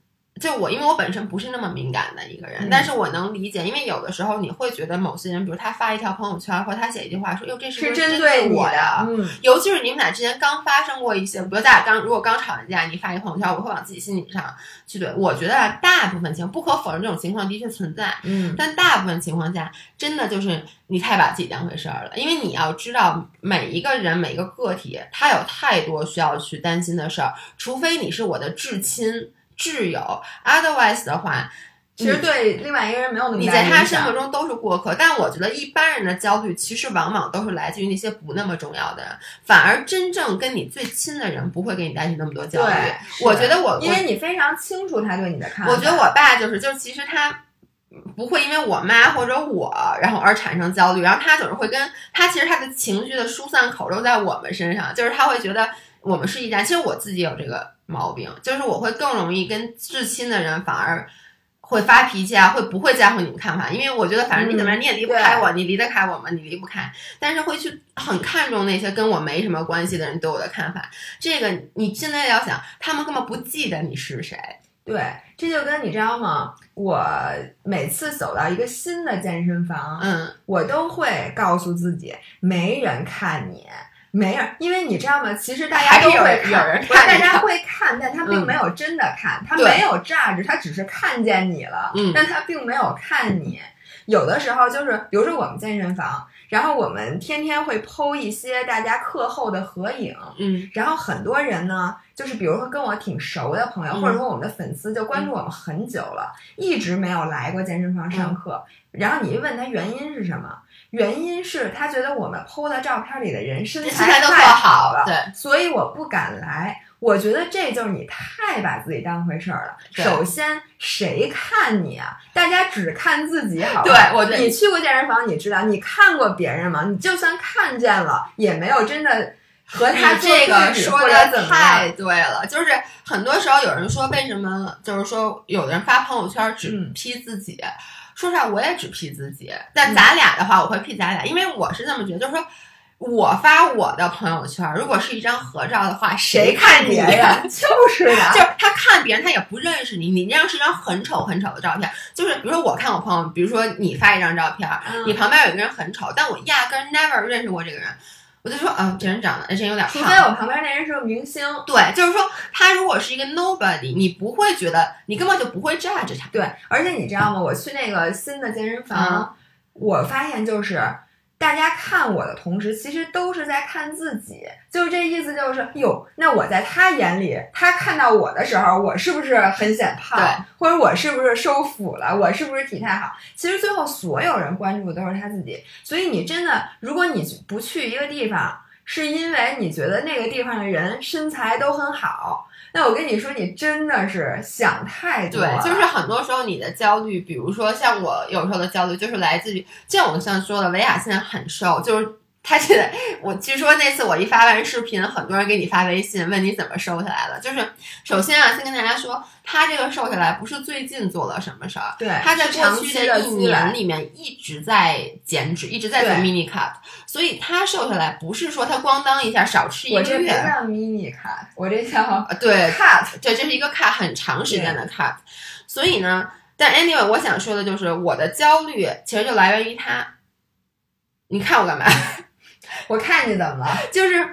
Speaker 2: 就我，因为我本身不是那么敏感的一个人，
Speaker 1: 嗯
Speaker 2: 但是我能理解，因为有的时候你会觉得某些人，比如他发一条朋友圈，或者他写一句话，说哟，这是针
Speaker 1: 对
Speaker 2: 我呀？
Speaker 1: 嗯，
Speaker 2: 尤其是你们俩之间刚发生过一些，比如咱俩刚如果刚吵完架，你发一个朋友圈，我会往自己心理上去怼。我觉得啊大部分情不可否认，这种情况的确存在。
Speaker 1: 嗯，
Speaker 2: 但大部分情况下，真的就是你太把自己当回事儿了，因为你要知道，每一个人每一个个体，他有太多需要去担心的事儿，除非你是我的至亲挚友，otherwise 的话，
Speaker 1: 其实对另外一个人没有那么
Speaker 2: 你在他生活中都是过客。但我觉得一般人的焦虑，其实往往都是来自于那些不那么重要的人，反而真正跟你最亲的人不会给你带去那么多焦虑。
Speaker 1: 对，
Speaker 2: 我觉得我
Speaker 1: 因为你非常清楚他对你的看法。
Speaker 2: 我觉得我爸就是，就是其实他不会因为我妈或者我，然后而产生焦虑，然后他总是会跟他其实他的情绪的疏散口都在我们身上，就是他会觉得我们是一家。其实我自己有这个毛病，就是我会更容易跟至亲的人反而。会发脾气啊，会不会在乎你们看法？因为我觉得反正你怎么你也离不开我，你离得开我吗？你离不开，但是会去很看重那些跟我没什么关系的人对我的看法。这个你现在要想，他们根本不记得你是谁。
Speaker 1: 对，这就跟你知道吗？我每次走到一个新的健身房，
Speaker 2: 嗯，
Speaker 1: 我都会告诉自己，没人看你。没有，因为你知道吗？其实大家都会
Speaker 2: 有人看
Speaker 1: 大家会看，但他并
Speaker 2: 嗯
Speaker 1: 没有真的看，他没有榨着，他只是看见你了，
Speaker 2: 嗯
Speaker 1: 但他并没有看你。有的时候就是，比如说我们健身房，然后我们天天会剖一些大家课后的合影，
Speaker 2: 嗯
Speaker 1: 然后很多人呢，就是比如说跟我挺熟的朋友，
Speaker 2: 嗯
Speaker 1: 或者说我们的粉丝，就关注我们很久了，一直没有来过健身房上课。然后你一问他原因是什么？原因是他觉得我们 PO 的照片里的人身
Speaker 2: 身材
Speaker 1: 太
Speaker 2: 好
Speaker 1: 了，
Speaker 2: 对，
Speaker 1: 所以我不敢来。我觉得这就是你太把自己当回事儿了。首先，谁看你啊？大家只看自己，好吧？
Speaker 2: 对我觉得
Speaker 1: 你去过健身房，你知道，你看过别人吗？你就算看见了，也没有真的和他
Speaker 2: 这个说的太。对了，就是很多时候有人说为什么，就是说有的人发朋友圈只
Speaker 1: 嗯
Speaker 2: P 自己，说实话我也只 P 自己，但咱俩的话我会 P 咱俩，因为我是这么觉得，就是说。我发我的朋友圈，如果是一张合照的话，谁看你
Speaker 1: 别人？就是啊，
Speaker 2: 就是他看别人，他也不认识你，你那张是一张很丑很丑的照片。就是比如说我看我朋友，比如说你发一张照片，
Speaker 1: 嗯
Speaker 2: 你旁边有一个人很丑，但我压根儿 never 认识过这个人，我就说，啊，这人长得这人有点
Speaker 1: 除非
Speaker 2: 胖。
Speaker 1: 我旁边那人是个明星。
Speaker 2: 对，就是说他如果是一个 nobody，你不会觉得，你根本就不会 judge 他。
Speaker 1: 对，而且你知道吗？我去那个新的健身
Speaker 2: 嗯
Speaker 1: 房，我发现就是大家看我的同时，其实都是在看自己。就是这意思，就是哟，那我在他眼里，他看到我的时候，我是不是很显胖？或者我是不是收腹了？我是不是体态好？其实最后所有人关注的都是他自己。所以你真的，如果你不去一个地方，是因为你觉得那个地方的人身材都很好。那我跟你说，你真的是想太多
Speaker 2: 对
Speaker 1: 了。，
Speaker 2: 就是很多时候你的焦虑，比如说像我有时候的焦虑，就是来自于，就像我像说的，维亚现在很瘦，就是她现在，我据说那次我一发完视频，很多人给你发微信问你怎么瘦下来的。就是首先啊，先跟大家说，他这个瘦下来不是最近做了什么事儿，
Speaker 1: 对，
Speaker 2: 他在
Speaker 1: 是
Speaker 2: 过去
Speaker 1: 长期的
Speaker 2: 一年里面一直在减脂，一直在做 mini cut，所以他瘦下来不是说他咣当一下少吃一
Speaker 1: 我这不
Speaker 2: 个月，
Speaker 1: 叫 mini cut，我这叫
Speaker 2: 呃对
Speaker 1: cut。
Speaker 2: 对，这是一个 cut 很长时间的 cut，所以呢，但 anyway，我想说的就是我的焦虑其实就来源于他。你看我干嘛？
Speaker 1: 我看你怎么了？
Speaker 2: 就是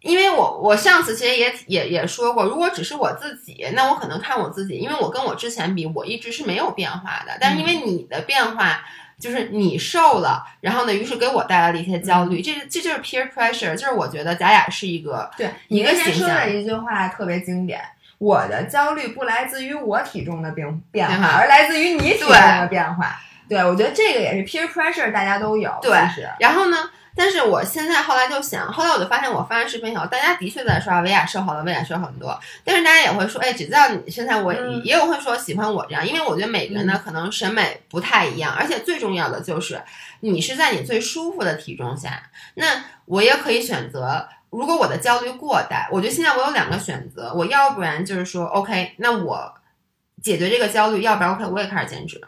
Speaker 2: 因为我我上次其实也也也说过，如果只是我自己，那我可能看我自己，因为我跟我之前比，我一直是没有变化的。但是因为你的变化。就是你瘦了，然后呢，于是给我带来了一些焦虑，这这就是 peer pressure，就是我觉得咱俩是一个
Speaker 1: 对
Speaker 2: 一个
Speaker 1: 你那天
Speaker 2: 形象
Speaker 1: 说的一句话特别经典。我的焦虑不来自于我体重的变变
Speaker 2: 化，
Speaker 1: 而来自于你体重的变化。对，我觉得这个也是 peer pressure，大家都有。
Speaker 2: 对然后呢，但是我现在后来就想，后来我就发现，我发完视频以后，大家的确在说啊，维亚瘦好了，薇娅瘦很多。但是大家也会说，哎，只知道你身材，我、
Speaker 1: 嗯
Speaker 2: 也有会说喜欢我这样，因为我觉得每个人呢、可能审美不太一样，而且最重要的就是你是在你最舒服的体重下。那我也可以选择，如果我的焦虑过大，我觉得现在我有两个选择，我要不然就是说，OK，那我解决这个焦虑，要不然 OK，我也开始减脂。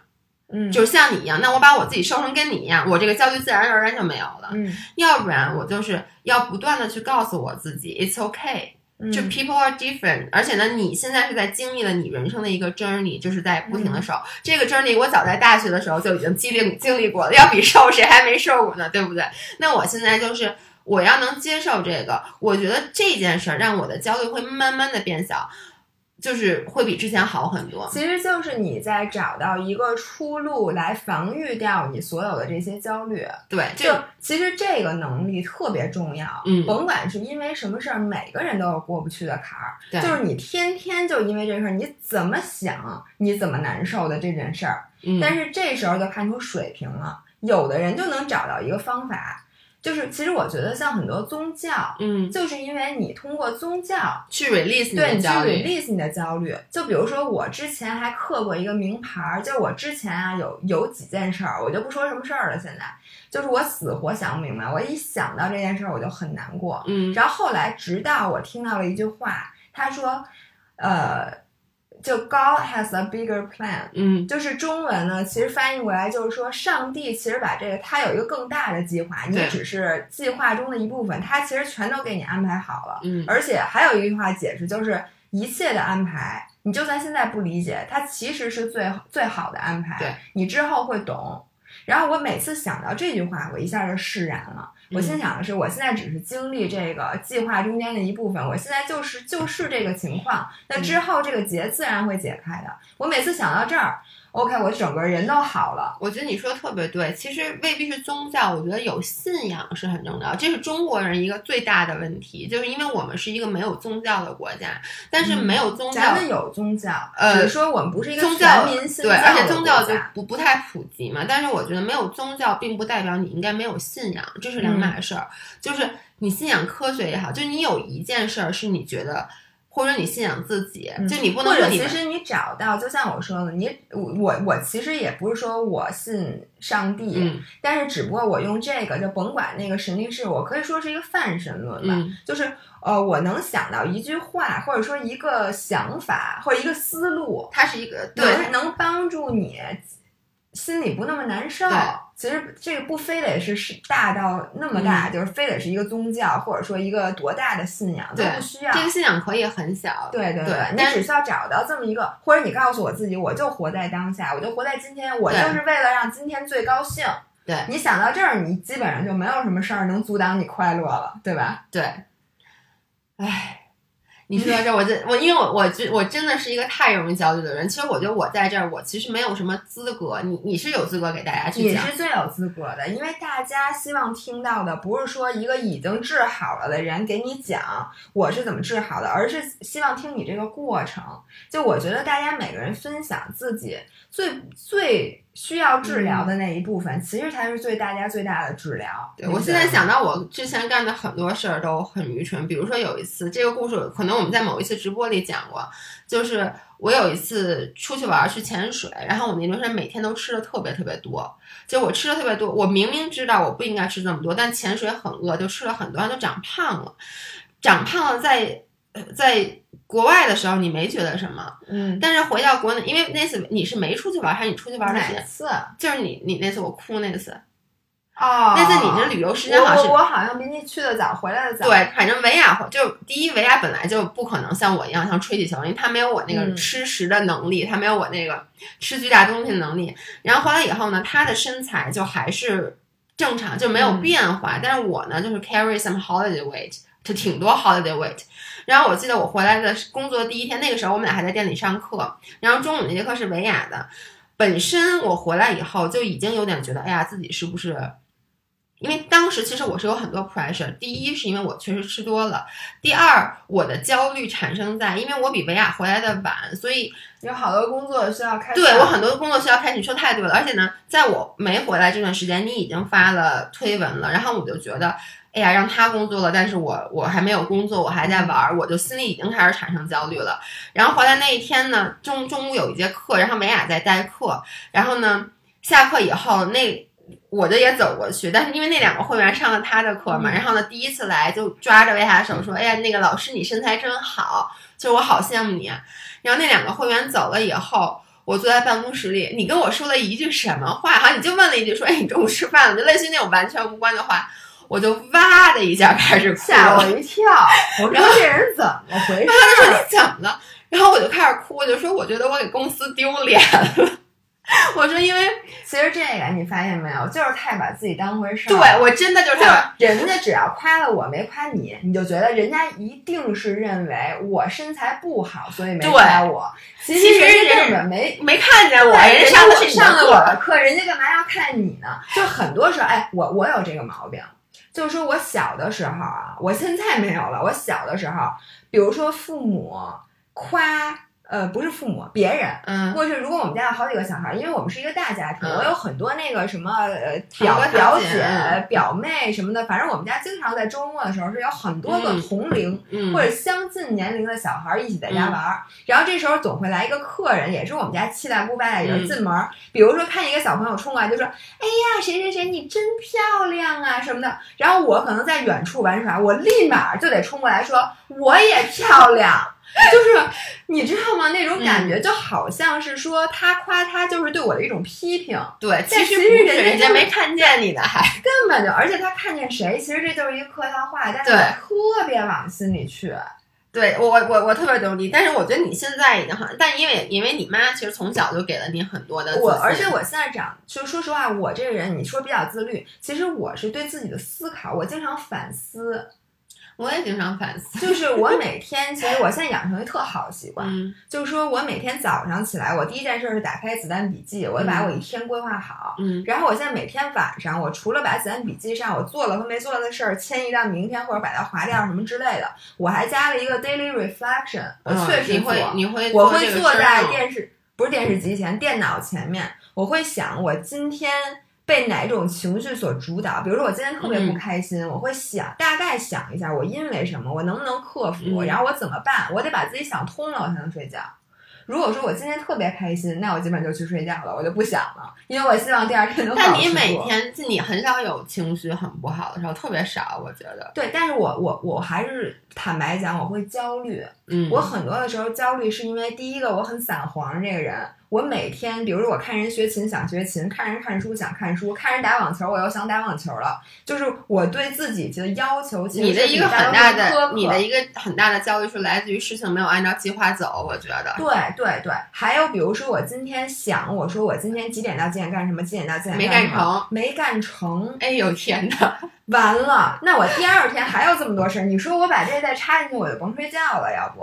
Speaker 1: 嗯，
Speaker 2: 就是像你一样，那我把我自己瘦成跟你一样，我这个焦虑自然而然就没有了。
Speaker 1: 嗯，
Speaker 2: 要不然我就是要不断的去告诉我自己，it's okay，
Speaker 1: 嗯
Speaker 2: 就 people are different。而且呢，你现在是在经历了你人生的一个 journey，就是在不停的瘦。这个 journey 我早在大学的时候就已经经历经历过了，要比瘦谁还没瘦过呢，对不对？那我现在就是我要能接受这个，我觉得这件事儿让我的焦虑会慢慢的变小。就是会比之前好很多，
Speaker 1: 其实就是你在找到一个出路来防御掉你所有的这些焦虑。
Speaker 2: 对，
Speaker 1: 就其实这个能力特别重要，
Speaker 2: 嗯
Speaker 1: 甭管是因为什么事儿，每个人都有过不去的坎儿。
Speaker 2: 对
Speaker 1: 就是你天天就因为这事儿，你怎么想，你怎么难受的这件事儿。
Speaker 2: 嗯，
Speaker 1: 但是这时候就看出水平了，有的人就能找到一个方法，就是其实我觉得像很多宗教，
Speaker 2: 嗯，
Speaker 1: 就是因为你通过宗教。
Speaker 2: 去 release 你
Speaker 1: 对你去
Speaker 2: 的焦虑
Speaker 1: ，release 你的焦虑，就比如说我之前还刻过一个名牌儿，就我之前啊有有几件事儿，我就不说什么事儿了，现在就是我死活想不明白，我一想到这件事儿我就很难过。
Speaker 2: 嗯
Speaker 1: 然后后来直到我听到了一句话，他说，呃，就 God has a bigger plan，
Speaker 2: 嗯
Speaker 1: 就是中文呢，其实翻译过来就是说，上帝其实把这个他有一个更大的计划，你只是计划中的一部分，他其实全都给你安排好了。
Speaker 2: 嗯，
Speaker 1: 而且还有一句话解释，就是一切的安排，你就算现在不理解，它其实是最最好的安排。
Speaker 2: 对，
Speaker 1: 你之后会懂。然后我每次想到这句话，我一下就释然了。我
Speaker 2: 嗯
Speaker 1: 心想的是，我现在只是经历这个计划中间的一部分，我现在就是就是这个情况。那
Speaker 2: 嗯
Speaker 1: 之后这个结自然会解开的。我每次想到这儿，OK，我整个人都好了。
Speaker 2: 我觉得你说的特别对，其实未必是宗教，我觉得有信仰是很重要。这是中国人一个最大的问题，就是因为我们是一个没有宗教的国家，但是没有宗教，
Speaker 1: 嗯咱们有宗教，
Speaker 2: 呃
Speaker 1: 只是说我们不是一个
Speaker 2: 宗教
Speaker 1: 信
Speaker 2: 对，而且宗教就不不太普及嘛。但是我觉得没有宗教，并不代表你应该没有信仰，这是两码事儿。就是你信仰科学也好，就你有一件事儿是你觉得。或者你信仰自己，
Speaker 1: 嗯
Speaker 2: 就你不能说
Speaker 1: 其实你找到，就像我说的，你我我我其实也不是说我信上帝，
Speaker 2: 嗯
Speaker 1: 但是只不过我用这个就甭管那个神力是，我可以说是一个泛神论吧，
Speaker 2: 嗯
Speaker 1: 就是呃，我能想到一句话，或者说一个想法，或者一个思路，
Speaker 2: 它是一个对
Speaker 1: 能能帮助你心里不那么难受
Speaker 2: 对。
Speaker 1: 其实这个不非得是是大到那么大，就是非得是一个宗教，或者说一个多大的信仰都
Speaker 2: 对
Speaker 1: 不需要。
Speaker 2: 这个信仰可以很小，
Speaker 1: 对对
Speaker 2: 对
Speaker 1: 你只需要找到这么一个，或者你告诉我自己，我就活在当下，我就活在今天，我就是为了让今天最高兴。
Speaker 2: 对
Speaker 1: 你想到这儿，你基本上就没有什么事儿能阻挡你快乐了，对吧？
Speaker 2: 对，唉，你说到这儿，我这我因为我我真我真的是一个太容易焦虑的人。其实我觉得我在这儿，我其实没有什么资格，你你是有资格给大家去讲
Speaker 1: 你
Speaker 2: 讲，
Speaker 1: 是最有资格的，因为大家希望听到的不是说一个已经治好了的人给你讲我是怎么治好的，而是希望听你这个过程。就我觉得大家每个人分享自己最最需要治疗的那一部分，其实才是对大家最大的治疗。
Speaker 2: 对我现在想到我之前干的很多事儿都很愚蠢，比如说有一次，这个故事可能我们在某一次直播里讲过，就是我有一次出去玩儿去潜水，然后我那段时间每天都吃的特别特别多，就我吃的特别多，我明明知道我不应该吃这么多，但潜水很饿，就吃了很多，然后就长胖了，长胖了在呃在国外的时候你没觉得什么，
Speaker 1: 嗯，
Speaker 2: 但是回到国内，因为那次你是没出去玩儿，还是你出去玩？
Speaker 1: 哪次？
Speaker 2: 就是你你那次我哭那次，
Speaker 1: 哦，
Speaker 2: 那次你这旅游时间好像是
Speaker 1: 我我我好像比你去的早，回来的早。
Speaker 2: 对，反正维亚就第一，维亚本来就不可能像我一样像吹气球，因为他没有我那个
Speaker 1: 嗯
Speaker 2: 吃食的能力，他没有我那个吃巨大东西的能力。然后回来以后呢，他的身材就还是正常，就没有
Speaker 1: 嗯
Speaker 2: 变化。但是我呢，就是 carry some holiday weight，就挺多 holiday weight。然后我记得我回来的工作第一天，那个时候我们俩还在店里上课，然后中午那节课是维亚的。本身我回来以后就已经有点觉得，哎呀，自己是不是？因为当时其实我是有很多 pressure。第一是因为我确实吃多了，第二我的焦虑产生在，因为我比维亚回来的晚，所以
Speaker 1: 有好多工作需要开始。
Speaker 2: 对我很多工作需要开始。你说太对了，而且呢，在我没回来这段时间，你已经发了推文了，然后我就觉得，哎呀，让他工作了，但是我我还没有工作，我还在玩儿，我就心里已经开始产生焦虑了。然后回来那一天呢，中中午有一节课，然后美雅在代课，然后呢，下课以后那。我的也走过去，但是因为那两个会员上了他的课嘛，
Speaker 1: 嗯
Speaker 2: 然后呢，第一次来就抓着维亚的手说：“哎呀，那个老师你身材真好，就是我好羡慕你。”啊然后那两个会员走了以后，我坐在办公室里，你跟我说了一句什么话？好像你就问了一句说：“哎，你中午吃饭了？”就类似于那种完全无关的话，我就哇的一下开始哭
Speaker 1: 吓我。一跳，我说这人怎么回事
Speaker 2: 他说？你怎么了？然后我就开始哭，我就说我觉得我给公司丢脸了。我说因为
Speaker 1: 其实这个你发现没有，就是太把自己当回事儿。
Speaker 2: 对我真的就是
Speaker 1: 就是人家只要夸了我没夸你，你就觉得人家一定是认为我身材不好，所以没夸我。其
Speaker 2: 其实
Speaker 1: 人家根本没。
Speaker 2: 没看见我，人家上的是
Speaker 1: 上了。我的课，人家干嘛要看你呢？就很多时候，哎，我我有这个毛病，就是说我小的时候啊，我现在没有了。我小的时候，比如说父母夸，呃，不是父母，别人，
Speaker 2: 嗯，
Speaker 1: 或者是如果我们家有好几个小孩儿，因为我们是一个大家庭，
Speaker 2: 嗯
Speaker 1: 我有很多那个什么表表
Speaker 2: 姐
Speaker 1: 姐、表妹什么的，反正我们家经常在周末的时候是有很多个
Speaker 2: 嗯
Speaker 1: 同龄、
Speaker 2: 嗯。
Speaker 1: 或者相近年龄的小孩儿一起在家玩儿，然后这时候总会来一个客人，也是我们家七大姑八大姨
Speaker 2: 嗯。
Speaker 1: 进门儿，比如说看一个小朋友冲过来就说：“哎呀，谁谁谁你真漂亮啊什么的。”然后我可能在远处玩耍，我立马就得冲过来说：“我也漂亮。” 就是你知道吗？那种感
Speaker 2: 嗯
Speaker 1: 觉就好像是说他夸他就是对我的一种批评，
Speaker 2: 对，其实
Speaker 1: 人家
Speaker 2: 没看见你的，还
Speaker 1: 根本就，而且他看见谁，其实这就是一个客套话，但是特别往心里去。
Speaker 2: 对我我我我特别懂你，但是我觉得你现在已经很，但因为因为你妈其实从小就给了你很多的，
Speaker 1: 我而且我现在长，就说实话，我这个人你说比较自律，其实我是对自己的思考，我经常反思，
Speaker 2: 我也经常反思，
Speaker 1: 就是我每天，其实我现在养成一个特好的习惯，
Speaker 2: 嗯
Speaker 1: 就是说我每天早上起来，我第一件事是打开子弹笔记，我把我一天规划好。
Speaker 2: 嗯
Speaker 1: 然后我现在每天晚上，我除了把子弹笔记上我做了和没做的事儿迁移到明天，或者把它划掉什么之类的，我还加了一个 daily reflection。我
Speaker 2: 嗯
Speaker 1: 确实
Speaker 2: 你会你会
Speaker 1: 我会坐在电视不是电视机前，电脑前面，我会想我今天被哪种情绪所主导。比如说我今天特别不
Speaker 2: 嗯
Speaker 1: 开心，我会想大概想一下我因为什么，我能不能克服，
Speaker 2: 嗯
Speaker 1: 然后我怎么办，我得把自己想通了，我才能睡觉。如果说我今天特别开心，那我基本就去睡觉了，我就不想了，因为我希望第二天能
Speaker 2: 但你每天，就你很少有情绪很不好的时候，特别少，我觉得。
Speaker 1: 对，但是我我我还是坦白讲，我会焦虑。
Speaker 2: 嗯，
Speaker 1: 我很多的时候焦虑是因为第一个我很散黄这个人，我每天比如说我看人学琴想学琴，看人看书想看书，看人打网球我又想打网球了，就是我对自己的要求其实
Speaker 2: 你的
Speaker 1: 是
Speaker 2: 一个很大的，你的一个很大的焦虑是来自于事情没有按照计划走，我觉得。
Speaker 1: 对对对，还有比如说我今天想，我说我今天几点到几点干什么，几点到几点
Speaker 2: 没干成，
Speaker 1: 没干成，
Speaker 2: 哎呦天哪！
Speaker 1: 完了，那我第二天还有这么多事儿，你说我把这个再插进去，我就甭睡觉了，要不？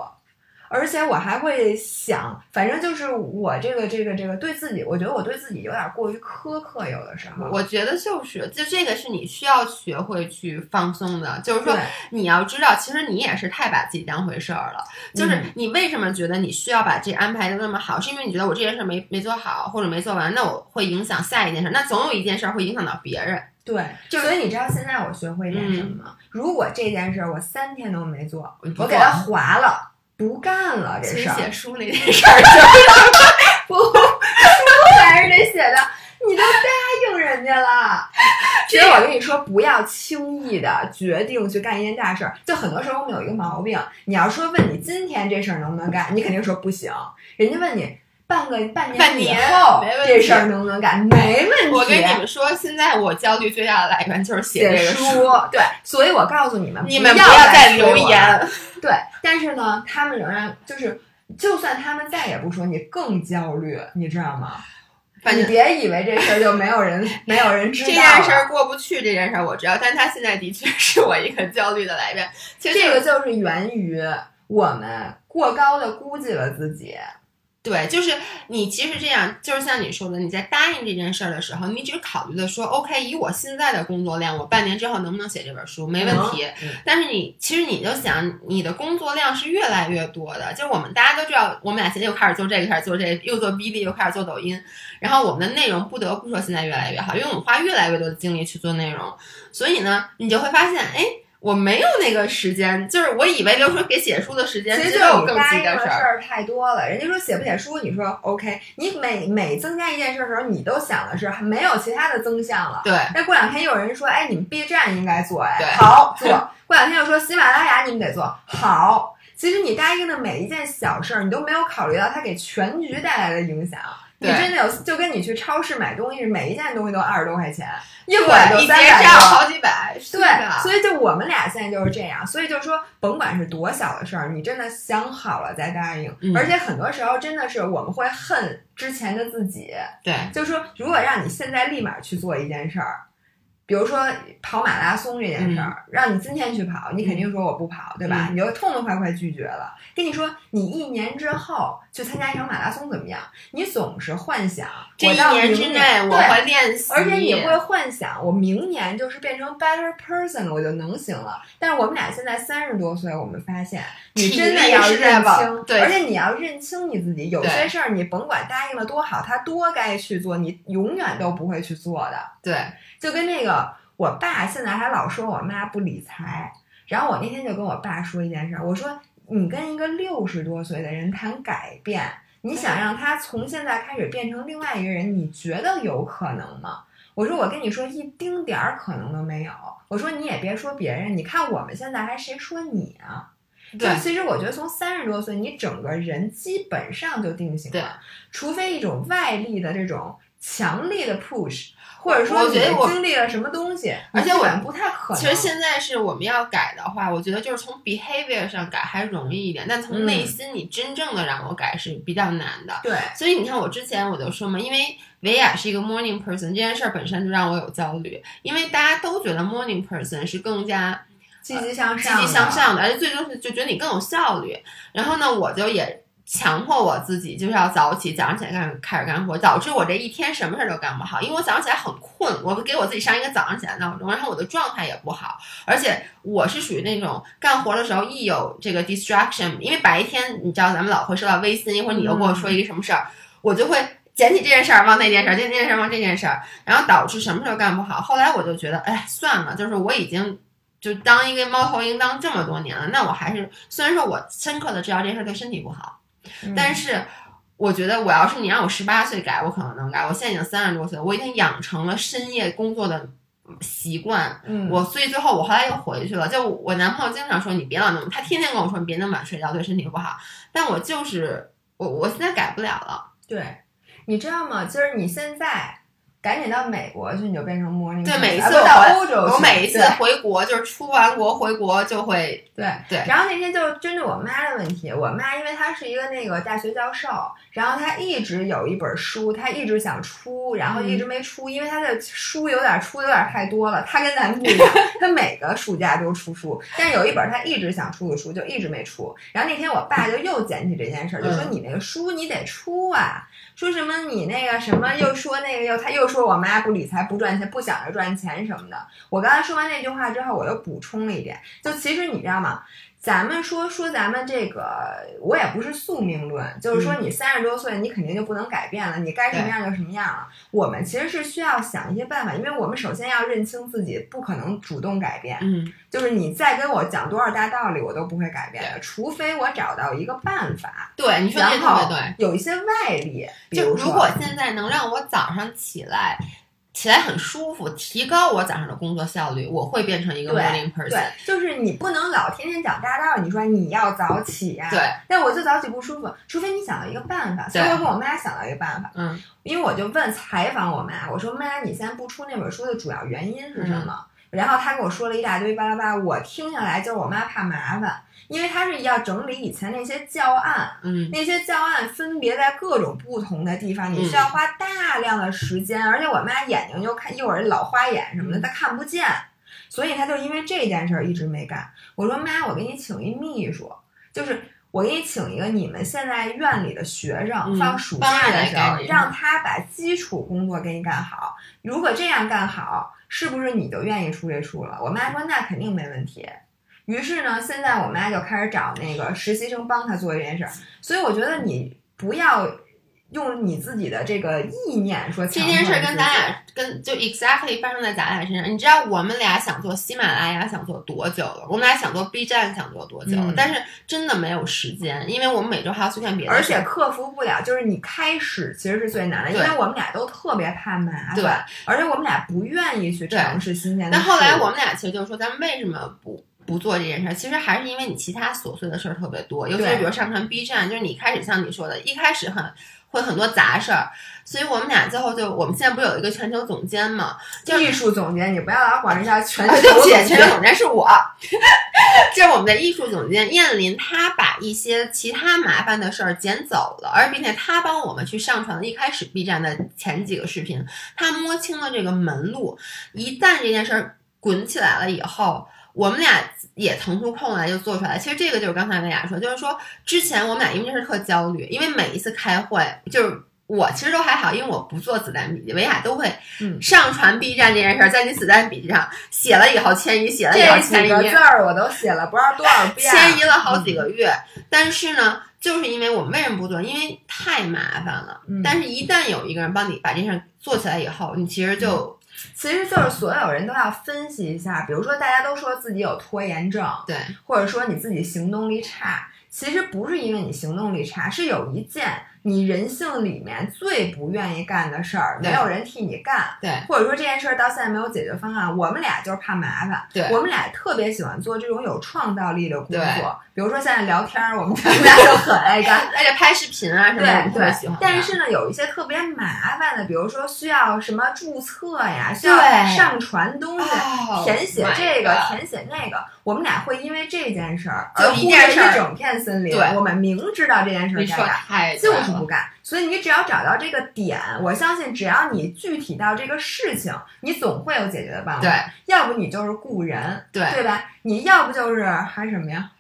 Speaker 1: 而且我还会想，反正就是我这个这个这个对自己，我觉得我对自己有点过于苛刻，有的时候。
Speaker 2: 我觉得就是，就这个是你需要学会去放松的，就是说你要知道，其实你也是太把自己当回事儿了。就是
Speaker 1: 嗯
Speaker 2: 你为什么觉得你需要把这安排的那么好，是因为你觉得我这件事儿没没做好或者没做完，那我会影响下一件事儿，那总有一件事儿会影响到别人。
Speaker 1: 对，
Speaker 2: 就
Speaker 1: 所以你知道现在我学会一点什么
Speaker 2: 嗯
Speaker 1: 吗？如果这件事儿我三天都没做，
Speaker 2: 我
Speaker 1: 给它划了，不干了这事儿。
Speaker 2: 写书里那事儿就
Speaker 1: 不，书还是得写的，你都答应人家了。其实我跟你说，不要轻易的决定去干一件大事儿。就很多时候我们有一个毛病，你要说问你今天这事儿能不能干，你肯定说不行。人家问你半个半年以
Speaker 2: 半年
Speaker 1: 后
Speaker 2: 没问题
Speaker 1: 这事儿能不能改，没问题。
Speaker 2: 我跟你们说，现在我焦虑最大的来源就是写
Speaker 1: 写
Speaker 2: 这个
Speaker 1: 书，对，所以我告诉你们，
Speaker 2: 你们不
Speaker 1: 要
Speaker 2: 要再留言。
Speaker 1: 对，但是呢，他们仍然就是，就算他们再也不说，你更焦虑，你知道吗？你
Speaker 2: 反正
Speaker 1: 别以为这事儿就没有人 没有人知道
Speaker 2: 这件事儿过不去，这件事儿我知道，但他现在的确是我一个焦虑的来源。其实
Speaker 1: 这个就是源于我们过高的估计了自己。
Speaker 2: 对，就是你其实这样，就是像你说的，你在答应这件事儿的时候，你只考虑的说，OK，以我现在的工作量，我半年之后能不能写这本书，没问题。
Speaker 1: 嗯
Speaker 2: 但是你其实你就想，你的工作量是越来越多的。就是我们大家都知道，我们俩现在又开始做这个，开始做这个，又做 B 哩，又开始做抖音。然后我们的内容不得不说现在越来越好，因为我们花越来越多的精力去做内容。所以呢，你就会发现，哎，我没有那个时间，就是我以为留出给写书的时间，
Speaker 1: 其实
Speaker 2: 只有更
Speaker 1: 就是你答
Speaker 2: 急的事儿。
Speaker 1: 应的事儿太多了。人家说写不写书，你说 OK，你每每增加一件事儿的时候，你都想的是还没有其他的增项了。
Speaker 2: 对，
Speaker 1: 那过两天又有人说，哎，你们 B 站应该做，哎，好做。过两天又说喜马拉雅你们得做，好。其实你答应的每一件小事儿，你都没有考虑到它给全局带来的影响。你真的有，就跟你去超市买东西，每一件东西都二十多块钱，一
Speaker 2: 对
Speaker 1: 会儿就三百多。
Speaker 2: 好几百，
Speaker 1: 对，所以就我们俩现在就是这样，所以就说，甭管是多小的事儿，你真的想好了再答应。
Speaker 2: 嗯
Speaker 1: 而且很多时候真的是我们会恨之前的自己，
Speaker 2: 对，
Speaker 1: 就是说，如果让你现在立马去做一件事儿，比如说跑马拉松这件事儿，让你今天去跑，你肯定说我不跑，对吧？
Speaker 2: 嗯
Speaker 1: 你就痛痛快快拒绝了。跟你说，你一年之后去参加一场马拉松怎么样？你总是幻想
Speaker 2: 这年之
Speaker 1: 明
Speaker 2: 内我
Speaker 1: 对
Speaker 2: 会练习，
Speaker 1: 而且你会幻想，我明年就是变成 better person 了，我就能行了。但是我们俩现在三十多岁，我们发现你真的要认清，
Speaker 2: 对
Speaker 1: 而且你要认清你自己。有些事儿你甭管答应了多好，他多该去做，你永远都不会去做的。
Speaker 2: 对，
Speaker 1: 就跟那个我爸现在还老说我妈不理财，然后我那天就跟我爸说一件事儿，我说你跟一个六十多岁的人谈改变，你想让他从现在开始变成另外一个人，你觉得有可能吗？我说我跟你说一丁点儿可能都没有。我说你也别说别人，你看我们现在还谁说你啊？
Speaker 2: 对
Speaker 1: 就其实我觉得从三十多岁，你整个人基本上就定型了，除非一种外力的这种强力的 push，或者说你
Speaker 2: 我觉得我
Speaker 1: 经历了什么东西，
Speaker 2: 而且我
Speaker 1: 你基本不太可能。
Speaker 2: 其实现在是我们要改的话，我觉得就是从 behavior 上改还容易一点，但从
Speaker 1: 嗯
Speaker 2: 内心你真正的让我改是比较难的。
Speaker 1: 对
Speaker 2: 所以你看，我之前我就说嘛，因为维亚是一个 morning person，这件事儿本身就让我有焦虑，因为大家都觉得 morning person 是更加
Speaker 1: 积极向上积，
Speaker 2: 极向。上的，而且最终是就觉得你更有效率。然后呢，我就也强迫我自己就是要早起，早上起来干开始干活，导致我这一天什么事儿都干不好，因为我早上起来很困，我给我自己上一个早上起来闹钟，然后我的状态也不好，而且我是属于那种干活的时候一有这个 distraction，因为白天你知道咱们老会收到微信，一会儿你又跟我说一个什么事儿，我就会。捡起这件事儿忘那件事儿，捡起这件事儿忘这件事儿，然后导致什么事儿干不好。后来我就觉得，哎，算了，就是我已经就当一个猫头鹰当这么多年了，那我还是虽然说我深刻的知道这件事儿对身体不好，但是我觉得我要是你让我十八岁改，我可能能改。我现在已经三十多岁了，我已经养成了深夜工作的习惯。
Speaker 1: 嗯，
Speaker 2: 我所以最后我后来又回去了。就我男朋友经常说你别老那么，他天天跟我说你别那么晚睡觉，对身体不好。但我就是我，我现在改不了了。
Speaker 1: 对，你知道吗？就是你现在赶紧到美国去，你就变成 morning。
Speaker 2: 对，每一次到
Speaker 1: 欧洲去，
Speaker 2: 我每一次回国就是出完国回国就会
Speaker 1: 对
Speaker 2: 对
Speaker 1: 然后那天就针对我妈的问题，我妈因为她是一个那个大学教授，然后她一直有一本书，她一直想出，然后一直没出，因为她的书有点出的有点太多了。她跟咱们不一样，她每个暑假都出书，但是有一本她一直想出的书就一直没出。然后那天我爸就又捡起这件事儿，就说
Speaker 2: 嗯
Speaker 1: 你那个书你得出啊。说什么你那个什么又说那个又他又说我妈不理财不赚钱不想着赚钱什么的。我刚才说完那句话之后，我又补充了一点，就其实你知道吗？咱们说说咱们这个，我也不是宿命论，就是说你三十多岁，你肯定就不能改变了，你该什么样就什么样了。我们其实是需要想一些办法，因为我们首先要认清自己不可能主动改变，
Speaker 2: 嗯
Speaker 1: 就是你再跟我讲多少大道理，我都不会改变的，除非我找到一个办法。
Speaker 2: 对，你说的
Speaker 1: 然后
Speaker 2: 特别对。
Speaker 1: 有一些外力，比
Speaker 2: 就
Speaker 1: 如
Speaker 2: 果现在能让我早上起来，起来很舒服，提高我早上的工作效率，我会变成一个 morning person。
Speaker 1: 对，就是你不能老天天讲大道理，你说你要早起呀、
Speaker 2: 对，
Speaker 1: 但我就早起不舒服，除非你想到一个办法。所以
Speaker 2: 对
Speaker 1: 我跟我妈想到一个办法，
Speaker 2: 嗯
Speaker 1: 因为我就问采访我妈，我说妈，你现在不出那本书的主要原因是什么？然后她跟我说了一大堆巴拉巴拉，我听下来就是我妈怕麻烦，因为她是要整理以前那些教案，
Speaker 2: 嗯
Speaker 1: 那些教案分别在各种不同的地方，你需要花大量的时间，而且我妈眼睛又看一会儿老花眼什么的，她看不见，所以她就因为这件事儿一直没干。我说妈，我给你请一秘书，就是我给你请一个你们现在院里的学生，
Speaker 2: 嗯
Speaker 1: 放暑假的时候让他把基础工作给你干好。如果这样干好，是不是你就愿意出这书了？我妈说那肯定没问题。于是呢，现在我妈就开始找那个实习生帮她做这件事儿。所以我觉得你不要用你自己的这个意念说
Speaker 2: 这件事儿跟咱俩跟就 exactly 发生在咱俩身上。你知道我们俩想做喜马拉雅想做多久了？我们俩想做 B 站想做多久了？
Speaker 1: 嗯
Speaker 2: 但是真的没有时间，因为我们每周还要去看别的
Speaker 1: 而。且克服不了，就是你开始其实是最难的，因为我们俩都特别怕麻烦
Speaker 2: 对
Speaker 1: 烦，而且我们俩不愿意去尝试新鲜的
Speaker 2: 但。后来我们俩其实就是说，咱们为什么不不做这件事儿？其实还是因为你其他琐碎的事儿特别多，尤其是比如上传 B 站，就是你开始像你说的，一开始很会很多杂事儿，所以我们俩最后就我们现在不是有一个全球总监嘛？就
Speaker 1: 艺术总监，你不要老管人家全球
Speaker 2: 啊，对不起，
Speaker 1: 总监。
Speaker 2: 全球总监是我，就是我们的艺术总监燕林，他把一些其他麻烦的事儿捡走了，而并且他帮我们去上传了一开始 B 站的前几个视频，他摸清了这个门路。一旦这件事儿滚起来了以后，我们俩也腾出空来就做出来。其实这个就是刚才薇娅说，就是说之前我们俩因为这事特焦虑，因为每一次开会就是。我其实都还好，因为我不做子弹笔记，维亚都会
Speaker 1: 嗯
Speaker 2: 上传 B 站这件事儿，在你子弹笔记上写了以后迁移，写了以后
Speaker 1: 这
Speaker 2: 签一
Speaker 1: 几个字，儿我都写了不知道多少遍，
Speaker 2: 迁移了好几个月。但是呢，就是因为我们为什么不做？因为太麻烦了。
Speaker 1: 嗯
Speaker 2: 但是，一旦有一个人帮你把这事儿做起来以后，你其实就
Speaker 1: 其实就是所有人都要分析一下，比如说大家都说自己有拖延症，
Speaker 2: 对
Speaker 1: 或者说你自己行动力差，其实不是因为你行动力差，是有一件你人性里面最不愿意干的事儿，没有人替你干。
Speaker 2: 对
Speaker 1: 或者说这件事儿到现在没有解决方案，我们俩就是怕麻烦。
Speaker 2: 对
Speaker 1: 我们俩特别喜欢做这种有创造力的工
Speaker 2: 对
Speaker 1: 作，比如说现在聊天儿，我们我们俩就很爱干。
Speaker 2: 而且拍视频啊什么的，我
Speaker 1: 对
Speaker 2: 喜欢。
Speaker 1: 但是呢，有一些特别麻烦的，比如说需要什么注册呀，需要上传东西，
Speaker 2: 哦
Speaker 1: 填写这个填写那个，我们俩会因为这件事儿
Speaker 2: 就
Speaker 1: 而忽略
Speaker 2: 一
Speaker 1: 整片森林。
Speaker 2: 对
Speaker 1: 我们明知道这件事儿
Speaker 2: 你说
Speaker 1: 该干，
Speaker 2: 太
Speaker 1: 就是不干。所以你只要找到这个点，我相信只要你具体到这个事情，你总会有解决的办法。
Speaker 2: 对，
Speaker 1: 要不你就是雇人，
Speaker 2: 对
Speaker 1: 对吧？你要不就是还是什么呀？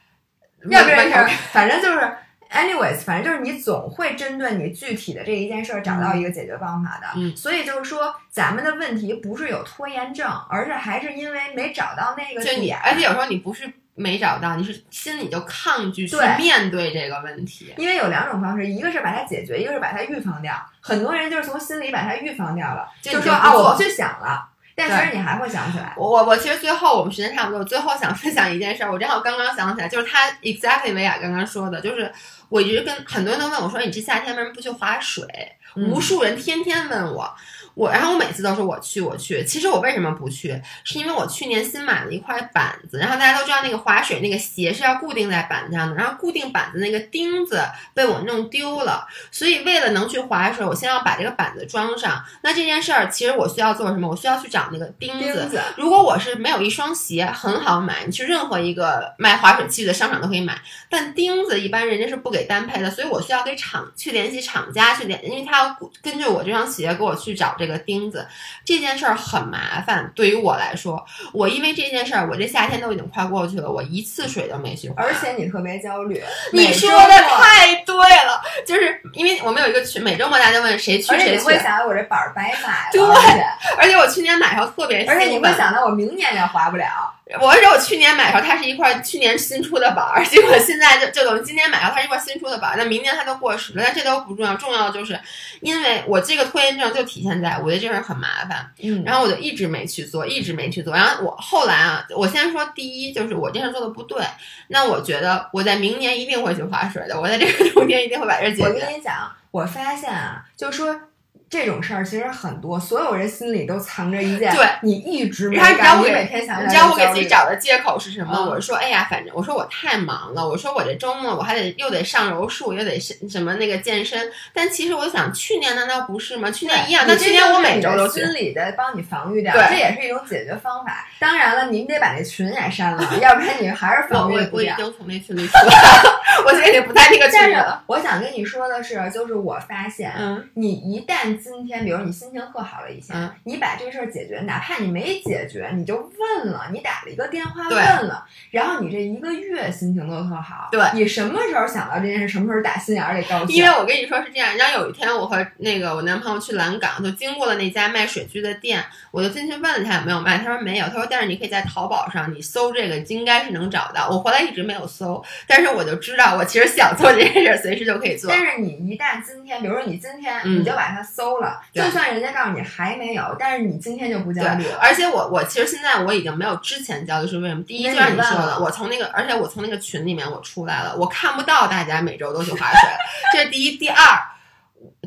Speaker 1: 要不然就是反正就是。anyways，反正就是你总会针对你具体的这一件事儿找到一个解决方法的。
Speaker 2: 嗯
Speaker 1: 所以就是说，咱们的问题不是有拖延症，而是还是因为没找到那个，点。
Speaker 2: 而且有时候你不是没找到，你是心里就抗拒去面对这个问题。
Speaker 1: 因为有两种方式，一个是把它解决，一个是把它预防掉。很多人就是从心里把它预防掉了，
Speaker 2: 就
Speaker 1: 就说啊，我不去想了。但其实你还会想起来。
Speaker 2: 我我我其实最后我们时间差不多，我最后想分享一件事儿，我正好刚刚想起来，就是他 exactly 维亚刚刚说的，就是我一直跟很多人都问我说，你这夏天为什么不去划水？
Speaker 1: 嗯
Speaker 2: 无数人天天问我，我然后我每次都是我去我去。其实我为什么不去？是因为我去年新买了一块板子，然后大家都知道那个滑水那个鞋是要固定在板子上的，然后固定板子那个钉子被我弄丢了，所以为了能去滑水，我先要把这个板子装上。那这件事儿其实我需要做什么？我需要去找那个钉子。
Speaker 1: 钉子，
Speaker 2: 如果我是没有一双鞋，很好买，你去任何一个卖滑水器的商场都可以买。但钉子一般人家是不给单配的，所以我需要给厂去联系厂家去联，因为他要根据我这双鞋给我去找这个钉子。这件事儿很麻烦，对于我来说，我因为这件事儿，我这夏天都已经快过去了，我一次水都没去滑。
Speaker 1: 而且你特别焦虑。
Speaker 2: 你说的太对了，就是因为我们有一个群，每周末大家问谁去
Speaker 1: 而且
Speaker 2: 谁去，
Speaker 1: 你会想到我这板儿白买了，
Speaker 2: 对
Speaker 1: 而且
Speaker 2: 我去年买的时候特别
Speaker 1: 而且你会想到我明年也滑不了。
Speaker 2: 我而且我去年买的时候，它是一块去年新出的板儿，结果现在就就等于今年买的时候，它是一块新出的板儿，那明年它都过时了，但这都不重要，重要的就是因为我这个拖延症就体现在我觉得这事儿很麻烦，
Speaker 1: 嗯
Speaker 2: 然后我就一直没去做，一直没去做。然后我后来啊，我先说第一，就是我这事儿做的不对，那我觉得我在明年一定会去划水的，我在这个 冬天一定会把这解决我。
Speaker 1: 跟你讲，我发现啊，就说这种事儿其实很多，所有人心里都藏着一件，
Speaker 2: 对
Speaker 1: 你一直没
Speaker 2: 然后你知道
Speaker 1: 干，你
Speaker 2: 我
Speaker 1: 每天想
Speaker 2: 你知道我给自己找的借口是什么？
Speaker 1: 嗯
Speaker 2: 我说，哎呀，反正我说我太忙了，我说我这周末我还得又得上柔术，又得什什么那个健身。但其实我想，去年难道不是吗？去年一样，那去年我每周都去。
Speaker 1: 心里的帮你防御掉，
Speaker 2: 对
Speaker 1: 这也是一种解决方法。当然了，您得把那群也删了，要不然你还是
Speaker 2: 我
Speaker 1: 防御不了。
Speaker 2: 我我已经从那群里出来了，我现在已经不在那个群
Speaker 1: 但是
Speaker 2: 里了。
Speaker 1: 我想跟你说的是，就是我发现，
Speaker 2: 嗯，
Speaker 1: 你一旦今天，比如你心情特好了一下，
Speaker 2: 嗯
Speaker 1: 你把这个事儿解决，哪怕你没解决，你就问了，你打了一个电话问了，然后你这一个月心情都特好。
Speaker 2: 对
Speaker 1: 你什么时候想到这件事，什么时候打心眼儿里高兴。
Speaker 2: 因为我跟你说是这样，然后有一天我和那个我男朋友去蓝港，就经过了那家卖水具的店，我就进去问了他有没有卖，他说没有，他说但是你可以在淘宝上你搜这个应该是能找到。我回来一直没有搜，但是我就知道我其实想做这件事，随时就可以做。
Speaker 1: 但是你一旦今天，比如说你今天
Speaker 2: 嗯
Speaker 1: 你就把它搜了，就算人家告诉你还没有，但是你今天就不焦虑，了。
Speaker 2: 而且我我其实现在我已经没有之前焦虑是为什么？第一就像你说的，我从那个，而且我从那个群里面我出来了，我看不到大家每周都去划水，这是第一。第二，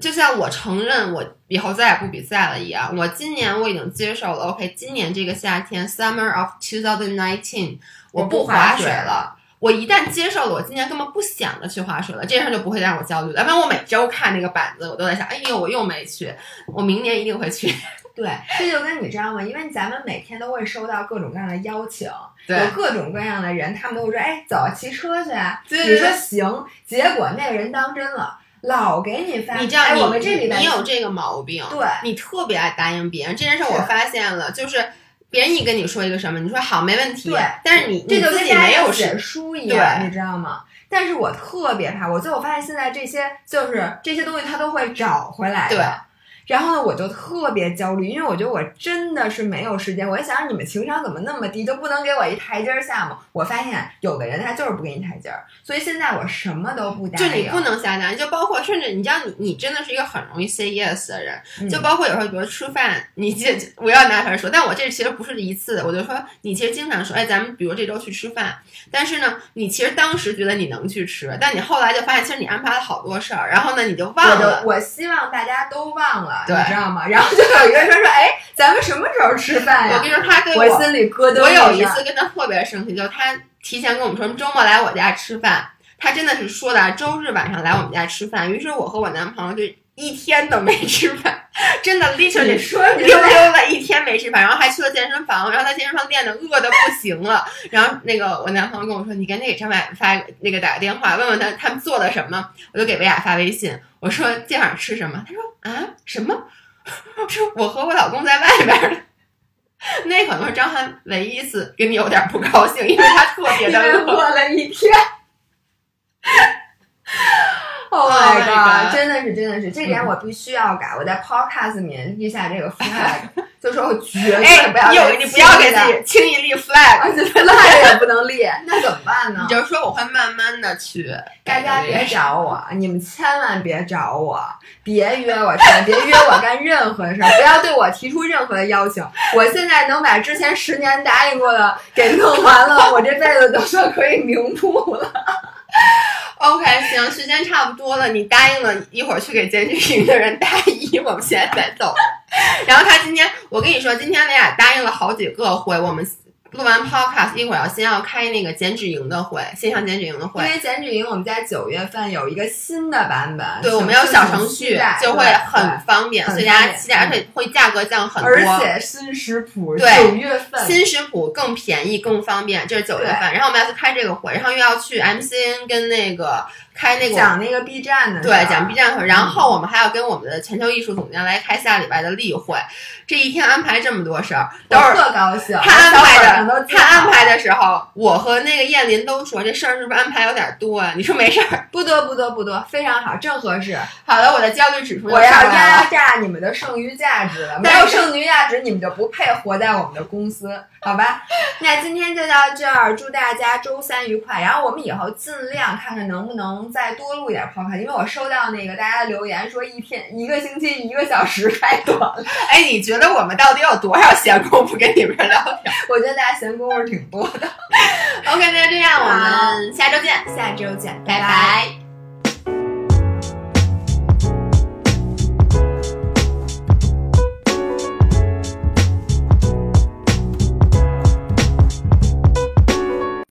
Speaker 2: 就像我承认我以后再也不比赛了一样，我今年我已经接受了，OK，今年这个夏天 Summer of 2019，我不
Speaker 1: 不划
Speaker 2: 划水
Speaker 1: 了。
Speaker 2: 我一旦接受了，我今年根本不想着去划水了，这件事就不会让我焦虑了。要不然我每周看那个板子，我都在想，哎呦，我又没去，我明年一定会去。
Speaker 1: 对，这就跟你知道吗？因为咱们每天都会收到各种各样的邀请，
Speaker 2: 对
Speaker 1: 有各种各样的人，他们都会说：“哎，走啊，骑车去啊。”
Speaker 2: 对
Speaker 1: 你说行，结果那个人当真了，老给你发。哎，
Speaker 2: 你知道你，
Speaker 1: 我们这礼拜
Speaker 2: 你有这个毛病，
Speaker 1: 对
Speaker 2: 你特别爱答应别人。这件事
Speaker 1: 是
Speaker 2: 我发现了，就是别人一跟你说一个什么，你说好没问题，
Speaker 1: 对
Speaker 2: 但是你
Speaker 1: 这就跟
Speaker 2: 你没有
Speaker 1: 写，书一样，
Speaker 2: 对
Speaker 1: 你知道吗？但是我特别怕，我最后发现现在这些就是这些东西，它都会找回来的。
Speaker 2: 对
Speaker 1: 然后呢，我就特别焦虑，因为我觉得我真的是没有时间。我一想，你们情商怎么那么低，就不能给我一台阶儿下吗？我发现有的人他就是不给你台阶儿，所以现在我什么都不答应。
Speaker 2: 就你不能瞎答应，就包括甚至你知道你你真的是一个很容易 say yes 的人，
Speaker 1: 嗯
Speaker 2: 就包括有时候比如吃饭，你这我要拿出来说，但我这其实不是一次的，我就说你其实经常说，哎，咱们比如这周去吃饭，但是呢，你其实当时觉得你能去吃，但你后来就发现其实你安排了好多事儿，然后呢你就忘了
Speaker 1: 就。我希望大家都忘了，
Speaker 2: 对
Speaker 1: 你知道吗？然后就有一个人说：“哎，咱们什么时候吃饭呀
Speaker 2: 我跟你说，他跟？”
Speaker 1: 我心里咯噔
Speaker 2: 我有一次跟他特别生气，就是他提前跟我们说周末来我家吃饭，他真的是说的周日晚上来我们家吃饭，于是我和我男朋友就一天都没吃饭，真的 literally
Speaker 1: 说
Speaker 2: 溜溜了一天没吃饭，然后还去了健身房，然后在健身房练的饿的不行了，然后那个我男朋友跟我说，你赶紧给张伟发那个打个电话，问问他他们做了什么，我就给薇娅发微信，我说今晚上吃什么，他说啊什么，说我和我老公在外边儿呢。那可能是张翰唯一一次跟你有点不高兴，因为他特别的饿。
Speaker 1: 了一天。Oh
Speaker 2: Oh
Speaker 1: my god！啊，真的是，真的是，这点我必须要改。我在 Podcast 里面立下这个 flag，就说我绝对不要
Speaker 2: 有你不要给自己轻易立
Speaker 1: flag，flag 也不能立，那怎么办呢？
Speaker 2: 你就说我会慢慢的去。
Speaker 1: 大家别找我，你们千万别找我，别约我吃，别约我干任何事儿，不要对我提出任何的要求。我现在能把之前十年答应过的给弄完了，我这辈子都算可以瞑目了。
Speaker 2: OK，行，时间差不多了，你答应了一会儿去给减脂营的人答疑，我们现在再走。然后他今天，我跟你说，今天咱俩答应了好几个回，我们。录完 podcast 一会儿要先要开那个减脂营的会，线上减脂营的会。
Speaker 1: 因为减脂营我们在九月份有一个新的版本，
Speaker 2: 对，我们有小程序，就会很方便，所以大家期待，而且会价格降很多。
Speaker 1: 而且新食谱
Speaker 2: 九
Speaker 1: 月份，
Speaker 2: 新食谱更便宜更方便，这是九月份。然后我们要去开这个会，然后又要去 MCN 跟那个。开那个
Speaker 1: 讲那个 B 站的，
Speaker 2: 对，讲 B 站会，然后我们还要跟我们的全球艺术总监来开下礼拜的例会。这一天安排这么多事儿，都是
Speaker 1: 特高兴。
Speaker 2: 他安排的，他安排的时候，我和那个燕林都说这事儿是不是安排有点多啊？你说没事儿，
Speaker 1: 不多不多不多，非常好，正合适。
Speaker 2: 好的，我的焦虑指数
Speaker 1: 我要压榨你们的剩余价值了，没有剩余价值，你们就不配活在我们的公司，好吧？那今天就到这儿，祝大家周三愉快。然后我们以后尽量看看能不能。再多录一点 podcast，因为我收到那个大家的留言说一天一个星期一个小时太短了。
Speaker 2: 哎，你觉得我们到底有多少闲工夫跟你们聊天？
Speaker 1: 我觉得大家闲工夫挺多的。
Speaker 2: OK，那就这样，我们下周见，
Speaker 1: 下周见，
Speaker 2: 拜拜。